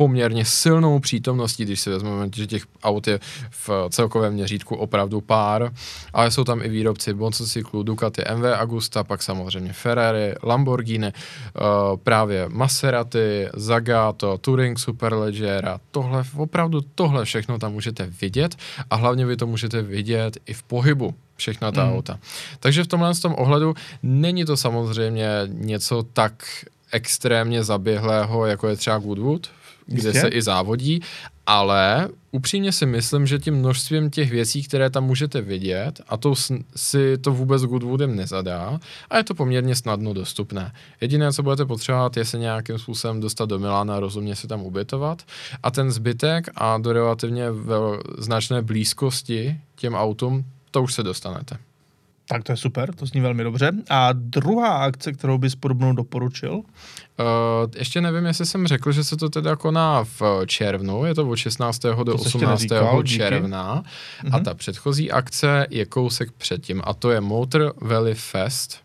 poměrně silnou přítomností, když si vezmeme, že těch aut je v celkovém měřítku opravdu pár, ale jsou tam i výrobci motocyklu Ducati MV Agusta, pak samozřejmě Ferrari, Lamborghini, uh, právě Maserati, Zagato, Touring Superleggera, tohle, opravdu tohle všechno tam můžete vidět a hlavně vy to můžete vidět i v pohybu, všechna ta mm. auta. Takže v tomhle tom ohledu není to samozřejmě něco tak extrémně zaběhlého, jako je třeba Goodwood kde Jistě? se i závodí, ale upřímně si myslím, že tím množstvím těch věcí, které tam můžete vidět, a to si to vůbec Goodwoodem nezadá, a je to poměrně snadno dostupné. Jediné, co budete potřebovat, je se nějakým způsobem dostat do Milána, rozumně se tam ubytovat, a ten zbytek a do relativně značné blízkosti těm autům, to už se dostanete. Tak to je super, to zní velmi dobře. A druhá akce, kterou bys podobnou doporučil? Uh, ještě nevím, jestli jsem řekl, že se to teda koná v červnu, je to od 16. do 18. Neříkal, června. Díky. A mhm. ta předchozí akce je kousek předtím a to je Motor Valley Fest.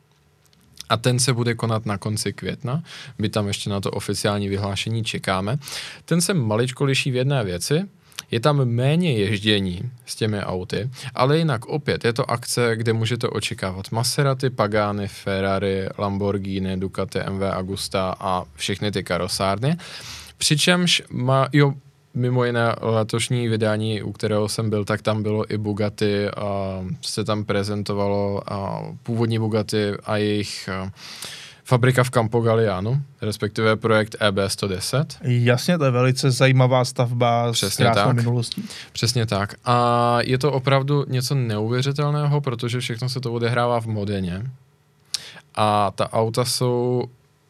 A ten se bude konat na konci května. My tam ještě na to oficiální vyhlášení čekáme. Ten se maličko liší v jedné věci, je tam méně ježdění s těmi auty, ale jinak opět je to akce, kde můžete očekávat Maserati, Pagani, Ferrari, Lamborghini, Ducati, MV Agusta a všechny ty karosárny. Přičemž má, jo, mimo jiné letošní vydání, u kterého jsem byl, tak tam bylo i Bugatti, a se tam prezentovalo a původní Bugatti a jejich a, fabrika v Campo Galliano, respektive projekt EB110. Jasně, to je velice zajímavá stavba Přesně s tak. minulostí. Přesně tak. A je to opravdu něco neuvěřitelného, protože všechno se to odehrává v Modeně. A ta auta jsou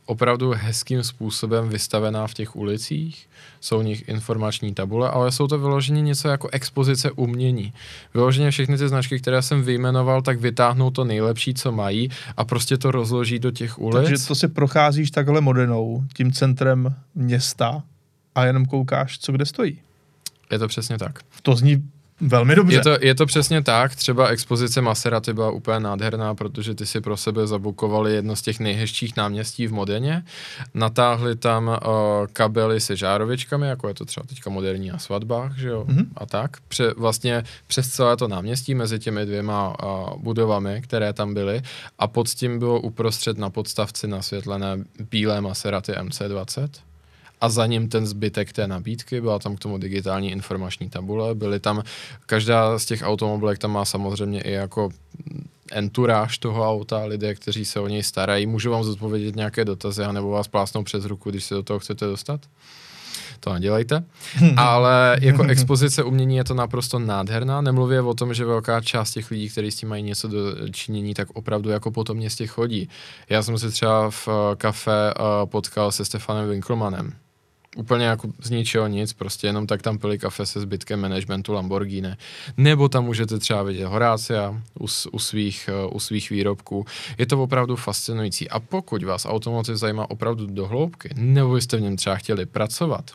opravdu hezkým způsobem vystavená v těch ulicích, jsou v nich informační tabule, ale jsou to vyloženě něco jako expozice umění. Vyloženě všechny ty značky, které jsem vyjmenoval, tak vytáhnou to nejlepší, co mají a prostě to rozloží do těch ulic. Takže to si procházíš takhle modernou, tím centrem města a jenom koukáš, co kde stojí. Je to přesně tak. To zní Velmi dobře. Je to, je to přesně tak. Třeba expozice Maserati byla úplně nádherná, protože ty si pro sebe zabukovali jedno z těch nejhezčích náměstí v Modeně. Natáhli tam uh, kabely se žárovičkami, jako je to třeba teďka moderní na svatbách, že jo, mm-hmm. a tak. Pře, vlastně přes celé to náměstí mezi těmi dvěma uh, budovami, které tam byly a pod tím bylo uprostřed na podstavci nasvětlené bílé Maserati MC20 a za ním ten zbytek té nabídky, byla tam k tomu digitální informační tabule, byly tam, každá z těch automobilek tam má samozřejmě i jako enturáž toho auta, lidé, kteří se o něj starají. Můžu vám zodpovědět nějaké dotazy, nebo vás plásnou přes ruku, když se do toho chcete dostat? To nedělejte. Ale jako expozice umění je to naprosto nádherná. Nemluvě o tom, že velká část těch lidí, kteří s tím mají něco do činění, tak opravdu jako po tom městě chodí. Já jsem se třeba v eh, kafe eh, potkal se Stefanem Winkelmanem úplně jako z ničeho nic, prostě jenom tak tam pili kafe se zbytkem managementu Lamborghini. Nebo tam můžete třeba vidět Horácia u, u, svých, eh, u svých výrobků. Je to opravdu fascinující. A pokud vás automotiv zajímá opravdu do hloubky, nebo jste v něm třeba chtěli pracovat,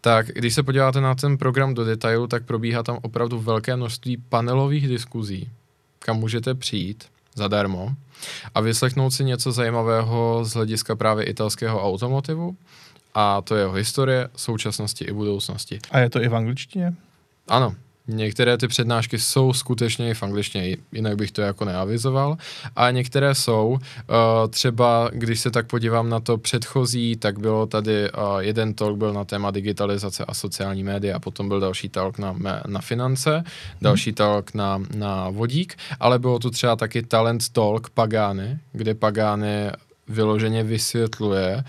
tak když se podíváte na ten program do detailu, tak probíhá tam opravdu velké množství panelových diskuzí, kam můžete přijít zadarmo a vyslechnout si něco zajímavého z hlediska právě italského automotivu a to je jeho historie, současnosti i budoucnosti. A je to i v angličtině? Ano, Některé ty přednášky jsou skutečně i v angličtině, jinak bych to jako neavizoval. A některé jsou, uh, třeba když se tak podívám na to předchozí, tak bylo tady uh, jeden talk byl na téma digitalizace a sociální média, potom byl další talk na, na finance, další hmm. talk na, na vodík, ale bylo tu třeba taky talent talk Pagány, kde Pagány vyloženě vysvětluje,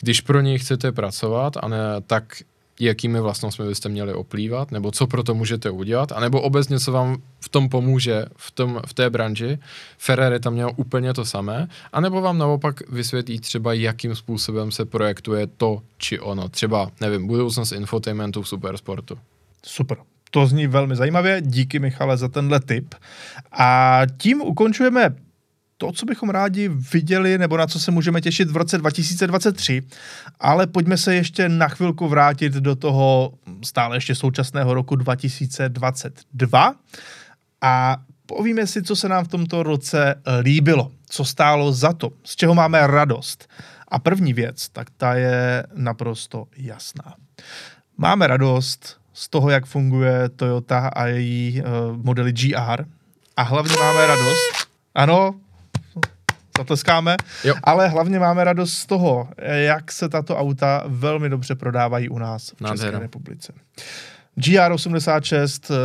když pro něj chcete pracovat, a ne, tak jakými vlastnostmi byste měli oplývat, nebo co pro to můžete udělat, anebo obecně, co vám v tom pomůže v, tom, v té branži. Ferrari tam měl úplně to samé, anebo vám naopak vysvětlí třeba, jakým způsobem se projektuje to či ono. Třeba, nevím, budoucnost infotainmentu v supersportu. Super. To zní velmi zajímavě. Díky Michale za tenhle tip. A tím ukončujeme to, co bychom rádi viděli, nebo na co se můžeme těšit v roce 2023, ale pojďme se ještě na chvilku vrátit do toho stále ještě současného roku 2022 a povíme si, co se nám v tomto roce líbilo, co stálo za to, z čeho máme radost. A první věc, tak ta je naprosto jasná. Máme radost z toho, jak funguje Toyota a její uh, modely GR a hlavně máme radost, ano, zatleskáme, jo. ale hlavně máme radost z toho, jak se tato auta velmi dobře prodávají u nás v Nádhera. České republice. GR86, eh,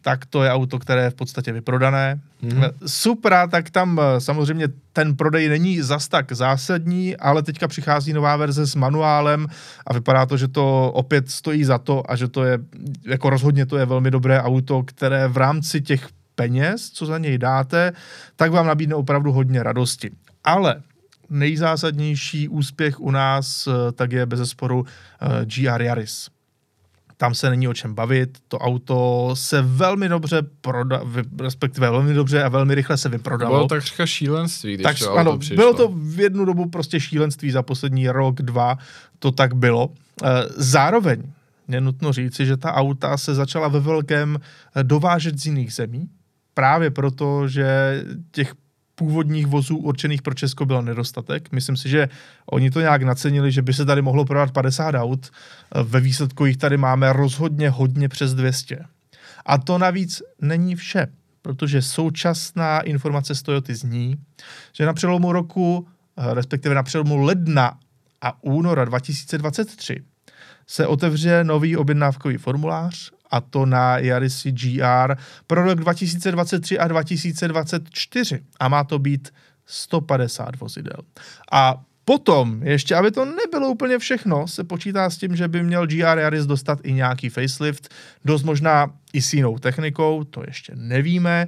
tak to je auto, které je v podstatě vyprodané. Mm-hmm. Supra, tak tam eh, samozřejmě ten prodej není zas tak zásadní, ale teďka přichází nová verze s manuálem a vypadá to, že to opět stojí za to a že to je, jako rozhodně to je velmi dobré auto, které v rámci těch peněz, co za něj dáte, tak vám nabídne opravdu hodně radosti. Ale nejzásadnější úspěch u nás eh, tak je bez zesporu uh, eh, GR Yaris. Tam se není o čem bavit, to auto se velmi dobře proda, respektive velmi dobře a velmi rychle se vyprodalo. Bylo takřka šílenství, když tak, to ano, auto přišlo. Bylo to v jednu dobu prostě šílenství za poslední rok, dva, to tak bylo. Eh, zároveň je nutno říci, že ta auta se začala ve velkém dovážet z jiných zemí, právě proto, že těch původních vozů určených pro Česko byl nedostatek. Myslím si, že oni to nějak nacenili, že by se tady mohlo prodat 50 aut. Ve výsledku jich tady máme rozhodně hodně přes 200. A to navíc není vše, protože současná informace z Toyoty zní, že na přelomu roku, respektive na přelomu ledna a února 2023 se otevře nový objednávkový formulář a to na Yaris GR pro rok 2023 a 2024 a má to být 150 vozidel. A Potom, ještě aby to nebylo úplně všechno, se počítá s tím, že by měl GR Yaris dostat i nějaký facelift, dost možná i s jinou technikou, to ještě nevíme,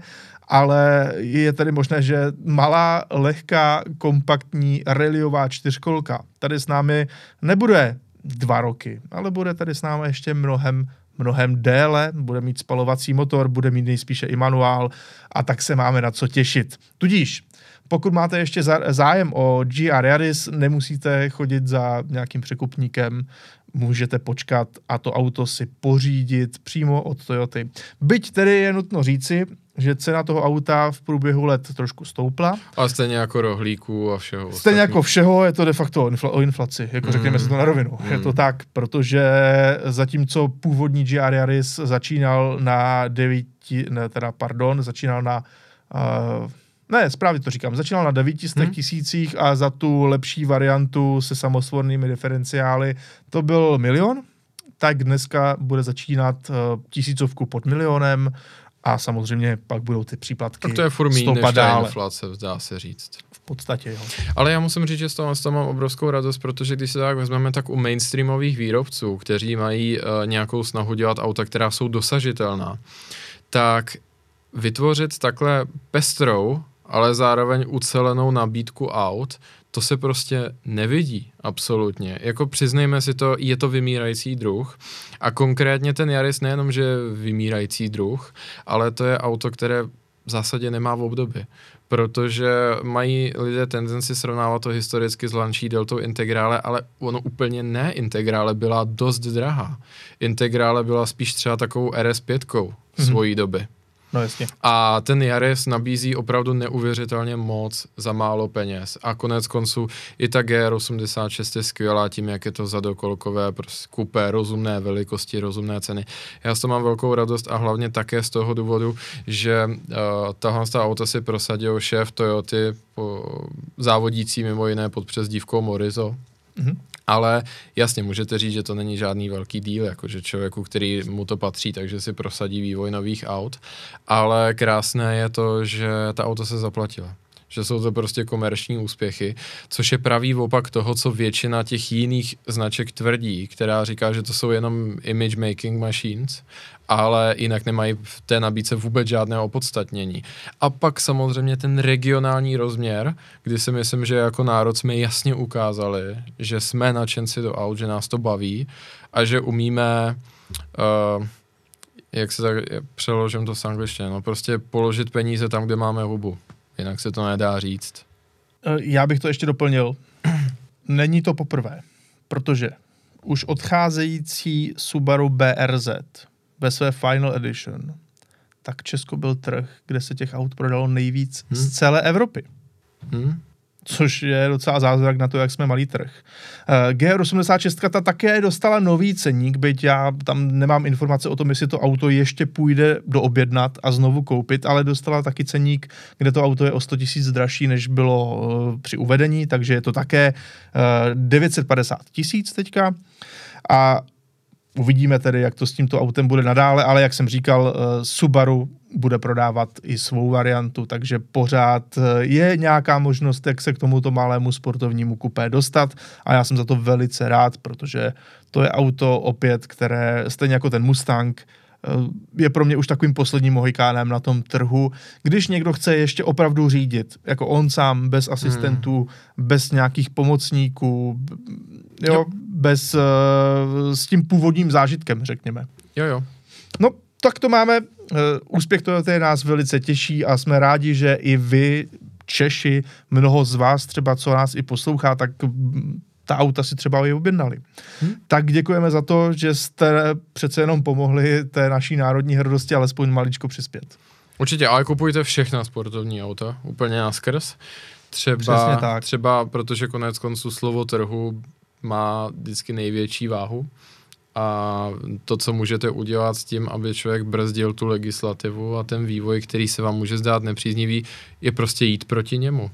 ale je tady možné, že malá, lehká, kompaktní reliová čtyřkolka tady s námi nebude dva roky, ale bude tady s námi ještě mnohem, mnohem déle, bude mít spalovací motor, bude mít nejspíše i manuál a tak se máme na co těšit. Tudíž, pokud máte ještě zájem o GR Yaris, nemusíte chodit za nějakým překupníkem, můžete počkat a to auto si pořídit přímo od Toyoty. Byť tedy je nutno říci, že cena toho auta v průběhu let trošku stoupla. A stejně jako rohlíků a všeho. Stejně ostatní. jako všeho je to de facto o, infla- o inflaci, jako mm. řekněme si to na rovinu. Mm. Je to tak, protože zatímco původní GR Yaris začínal na 9, ne, teda pardon, začínal na uh, ne, správně to říkám. Začínal na 900 hmm. tisících a za tu lepší variantu se samosvornými diferenciály to byl milion, tak dneska bude začínat uh, tisícovku pod milionem a samozřejmě pak budou ty příplatky Tak to je furt méně než ta inflace, dá se říct. V podstatě, jo. Ale já musím říct, že z toho, z toho mám obrovskou radost, protože když se tak vezmeme, tak u mainstreamových výrobců, kteří mají uh, nějakou snahu dělat auta, která jsou dosažitelná, tak vytvořit takhle pestrou, ale zároveň ucelenou nabídku aut, to se prostě nevidí absolutně. Jako přiznejme si to, je to vymírající druh a konkrétně ten Yaris nejenom, že je vymírající druh, ale to je auto, které v zásadě nemá v období, protože mají lidé tendenci srovnávat to historicky s Lančí Deltou Integrále, ale ono úplně ne. Integrále byla dost drahá. Integrále byla spíš třeba takovou RS5 mm-hmm. svojí doby. No jasně. A ten Yaris nabízí opravdu neuvěřitelně moc za málo peněz. A konec konců i ta GR86 je skvělá tím, jak je to zadokolkové, prostě kupé, rozumné velikosti, rozumné ceny. Já s to mám velkou radost a hlavně také z toho důvodu, že uh, tahle ta auto si prosadil šéf Toyoty, po, závodící mimo jiné pod přezdívkou Morizo. Mm-hmm ale jasně, můžete říct, že to není žádný velký díl, jakože člověku, který mu to patří, takže si prosadí vývoj nových aut, ale krásné je to, že ta auto se zaplatila že jsou to prostě komerční úspěchy, což je pravý opak toho, co většina těch jiných značek tvrdí, která říká, že to jsou jenom image making machines, ale jinak nemají v té nabídce vůbec žádné opodstatnění. A pak samozřejmě ten regionální rozměr, kdy si myslím, že jako národ jsme jasně ukázali, že jsme nadšenci do aut, že nás to baví a že umíme uh, jak se tak přeložím to z angličtiny, no prostě položit peníze tam, kde máme hubu. Jinak se to nedá říct. Eh, já bych to ještě doplnil. Není to poprvé, protože už odcházející Subaru BRZ ve své Final Edition, tak Česko byl trh, kde se těch aut prodalo nejvíc hmm. z celé Evropy. Hmm což je docela zázrak na to, jak jsme malý trh. Uh, GR86 ta také dostala nový ceník, byť já tam nemám informace o tom, jestli to auto ještě půjde do objednat a znovu koupit, ale dostala taky ceník, kde to auto je o 100 tisíc dražší, než bylo uh, při uvedení, takže je to také uh, 950 tisíc teďka. A Uvidíme tedy, jak to s tímto autem bude nadále, ale jak jsem říkal, Subaru bude prodávat i svou variantu, takže pořád eh, je nějaká možnost, jak se k tomuto malému sportovnímu kupé dostat a já jsem za to velice rád, protože to je auto opět, které stejně jako ten Mustang eh, je pro mě už takovým posledním mohikánem na tom trhu. Když někdo chce ještě opravdu řídit, jako on sám, bez asistentů, hmm. bez nějakých pomocníků, jo, jo. bez uh, s tím původním zážitkem, řekněme. Jo, jo. No, tak to máme. Eh, úspěch Toyota nás velice těší a jsme rádi, že i vy, Češi, mnoho z vás třeba, co nás i poslouchá, tak ta auta si třeba i objednali. Hmm. Tak děkujeme za to, že jste přece jenom pomohli té naší národní hrdosti alespoň maličko přispět. Určitě, ale kupujte všechna sportovní auta, úplně naskrz. Třeba, tak. třeba protože konec konců slovo trhu má vždycky největší váhu a to, co můžete udělat s tím, aby člověk brzdil tu legislativu a ten vývoj, který se vám může zdát nepříznivý, je prostě jít proti němu.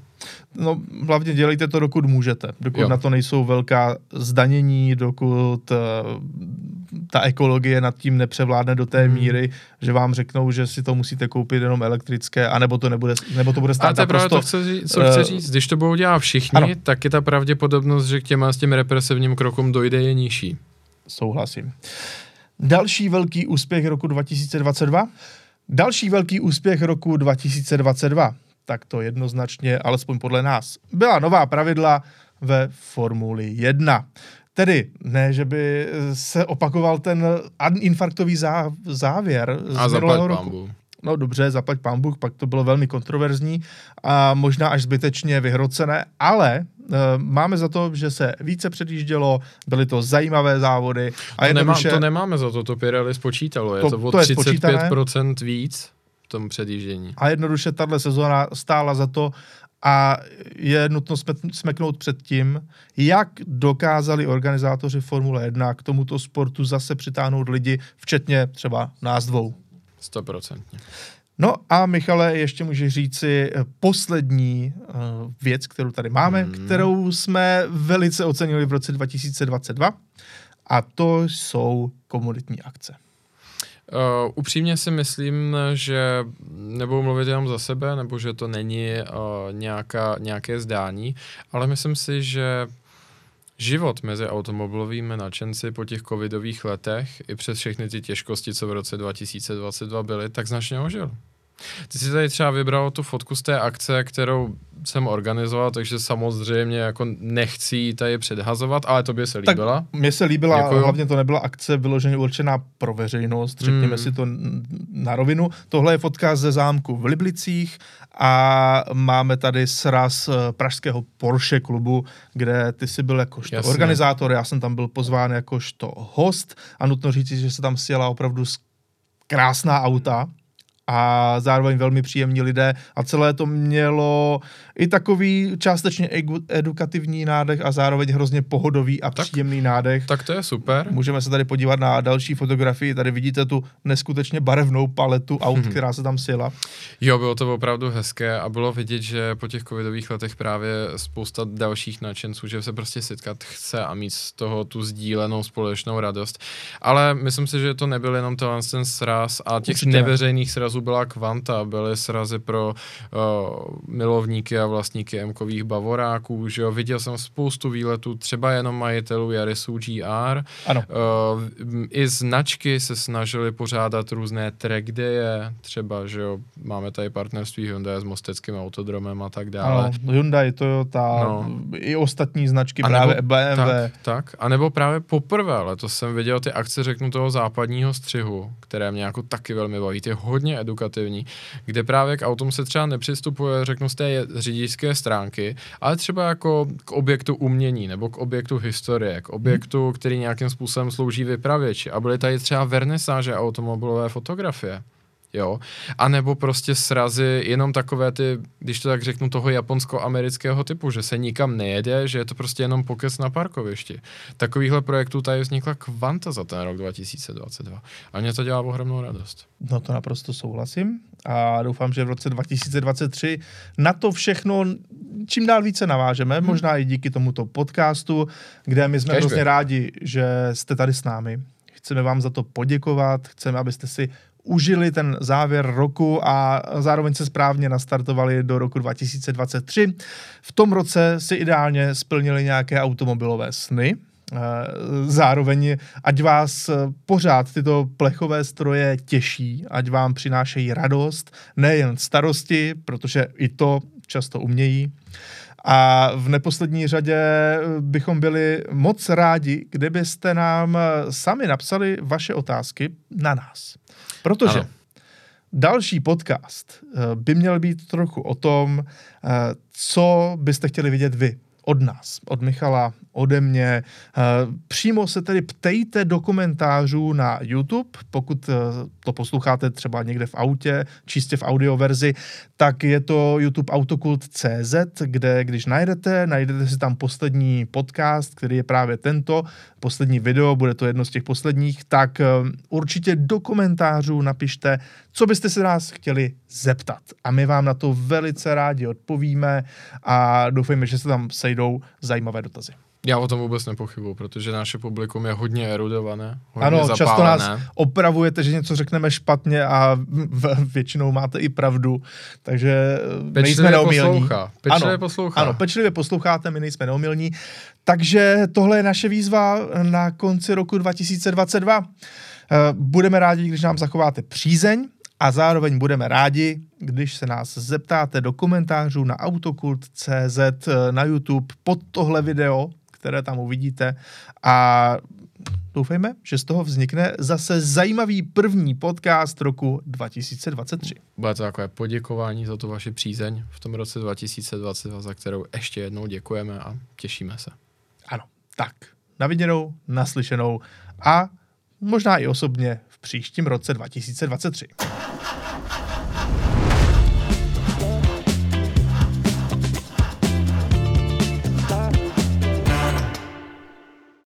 No, hlavně dělejte to, dokud můžete. Dokud jo. na to nejsou velká zdanění, dokud uh, ta ekologie nad tím nepřevládne do té hmm. míry, že vám řeknou, že si to musíte koupit jenom elektrické, anebo to, nebude, nebo to bude stát Ale to je právě to, chce, co uh, chce říct. Když to budou dělat všichni, ano. tak je ta pravděpodobnost, že k těm, s těm represivním krokům dojde, je nižší. Souhlasím. Další velký úspěch roku 2022? Další velký úspěch roku 2022, tak to jednoznačně, alespoň podle nás, byla nová pravidla ve Formuli 1. Tedy ne, že by se opakoval ten infarktový zá, závěr z A minulého roku. Pambu. No dobře, zaplať pán Bůh, pak to bylo velmi kontroverzní a možná až zbytečně vyhrocené, ale Eh, máme za to, že se více předjíždělo, byly to zajímavé závody. A to, nemá, to nemáme za to, to Pirelli spočítalo, je to, to o to 35% je víc tom předjíždění. A jednoduše tahle sezóna stála za to a je nutno smeknout před tím, jak dokázali organizátoři Formule 1 k tomuto sportu zase přitáhnout lidi, včetně třeba nás dvou. 100%. No a Michale, ještě můžeš říci eh, poslední uh, věc, kterou tady máme, hmm. kterou jsme velice ocenili v roce 2022 a to jsou komunitní akce. Uh, upřímně si myslím, že nebudu mluvit jenom za sebe, nebo že to není uh, nějaká, nějaké zdání, ale myslím si, že Život mezi automobilovými nadšenci po těch covidových letech i přes všechny ty těžkosti, co v roce 2022 byly, tak značně ožil. Ty jsi tady třeba vybral tu fotku z té akce, kterou jsem organizoval, takže samozřejmě jako nechci tady předhazovat, ale to by se líbila. Tak mně se líbila, Děkuju. hlavně to nebyla akce vyloženě určená pro veřejnost, řekněme mm. si to na rovinu. Tohle je fotka ze zámku v Liblicích a máme tady sraz eh, pražského Porsche klubu, kde ty jsi byl jakožto Jasně. organizátor, já jsem tam byl pozván jakožto host a nutno říct, že se tam sjela opravdu krásná auta, a zároveň velmi příjemní lidé. A celé to mělo i takový částečně edukativní nádech a zároveň hrozně pohodový a tak, příjemný nádech. Tak to je super. Můžeme se tady podívat na další fotografii, tady vidíte tu neskutečně barevnou paletu aut, hmm. která se tam sjela. Jo, bylo to opravdu hezké a bylo vidět, že po těch covidových letech právě spousta dalších nadšenců, že se prostě setkat chce a mít z toho tu sdílenou společnou radost. Ale myslím si, že to nebyl jenom ten sraz a těch Určitě. neveřejných srazů byla kvanta, byly srazy pro uh, milovníky a vlastníky Mkových bavoráků, že jo, viděl jsem spoustu výletů, třeba jenom majitelů Yarisů GR. Ano. Uh, I značky se snažili pořádat různé track daye, třeba, že jo, máme tady partnerství Hyundai s Mosteckým autodromem a tak dále. Ano, Hyundai, Toyota, no. i ostatní značky, a právě nebo, BMW. Tak, tak, a nebo právě poprvé letos jsem viděl ty akce, řeknu toho západního střihu, které mě jako taky velmi baví, ty hodně edukativní, kde právě k autům se třeba nepřistupuje, řeknu z té řidičské stránky, ale třeba jako k objektu umění nebo k objektu historie, k objektu, který nějakým způsobem slouží vypravěči. A byly tady třeba vernisáže automobilové fotografie jo. A nebo prostě srazy jenom takové ty, když to tak řeknu, toho japonsko-amerického typu, že se nikam nejede, že je to prostě jenom pokec na parkovišti. Takovýchhle projektů tady vznikla kvanta za ten rok 2022. A mě to dělá ohromnou radost. No to naprosto souhlasím a doufám, že v roce 2023 na to všechno čím dál více navážeme, hmm. možná i díky tomuto podcastu, kde my jsme Kežby. hrozně rádi, že jste tady s námi. Chceme vám za to poděkovat, chceme, abyste si užili ten závěr roku a zároveň se správně nastartovali do roku 2023. V tom roce si ideálně splnili nějaké automobilové sny, eh, Zároveň, ať vás pořád tyto plechové stroje těší, ať vám přinášejí radost, nejen starosti, protože i to často umějí. A v neposlední řadě bychom byli moc rádi, kdybyste nám sami napsali vaše otázky na nás. Protože ano. další podcast eh, by měl být trochu o tom, eh, co byste chtěli vidět vy od nás, od Michala, ode mě. Eh, přímo se tedy ptejte do komentářů na YouTube, pokud to posloucháte třeba někde v autě, čistě v audioverzi, tak je to YouTube Autokult.cz, kde když najdete, najdete si tam poslední podcast, který je právě tento, poslední video, bude to jedno z těch posledních, tak eh, určitě do komentářů napište, co byste se nás chtěli zeptat. A my vám na to velice rádi odpovíme a doufejme, že se tam sejdou zajímavé dotazy. Já o tom vůbec nepochybuju, protože naše publikum je hodně erudované. Hodně ano, zapálené. často nás opravujete, že něco řekneme špatně a většinou máte i pravdu, takže pečlivě nejsme neomilní. Poslouchá. Pečlivě ano, poslouchá. Ano, pečlivě posloucháte, my nejsme neomilní. Takže tohle je naše výzva na konci roku 2022. Eh, budeme rádi, když nám zachováte přízeň a zároveň budeme rádi, když se nás zeptáte do komentářů na autokult.cz eh, na YouTube pod tohle video, které tam uvidíte a doufejme, že z toho vznikne zase zajímavý první podcast roku 2023. Bude to takové poděkování za tu vaši přízeň v tom roce 2022, za kterou ještě jednou děkujeme a těšíme se. Ano, tak, na viděnou, naslyšenou a možná i osobně v příštím roce 2023.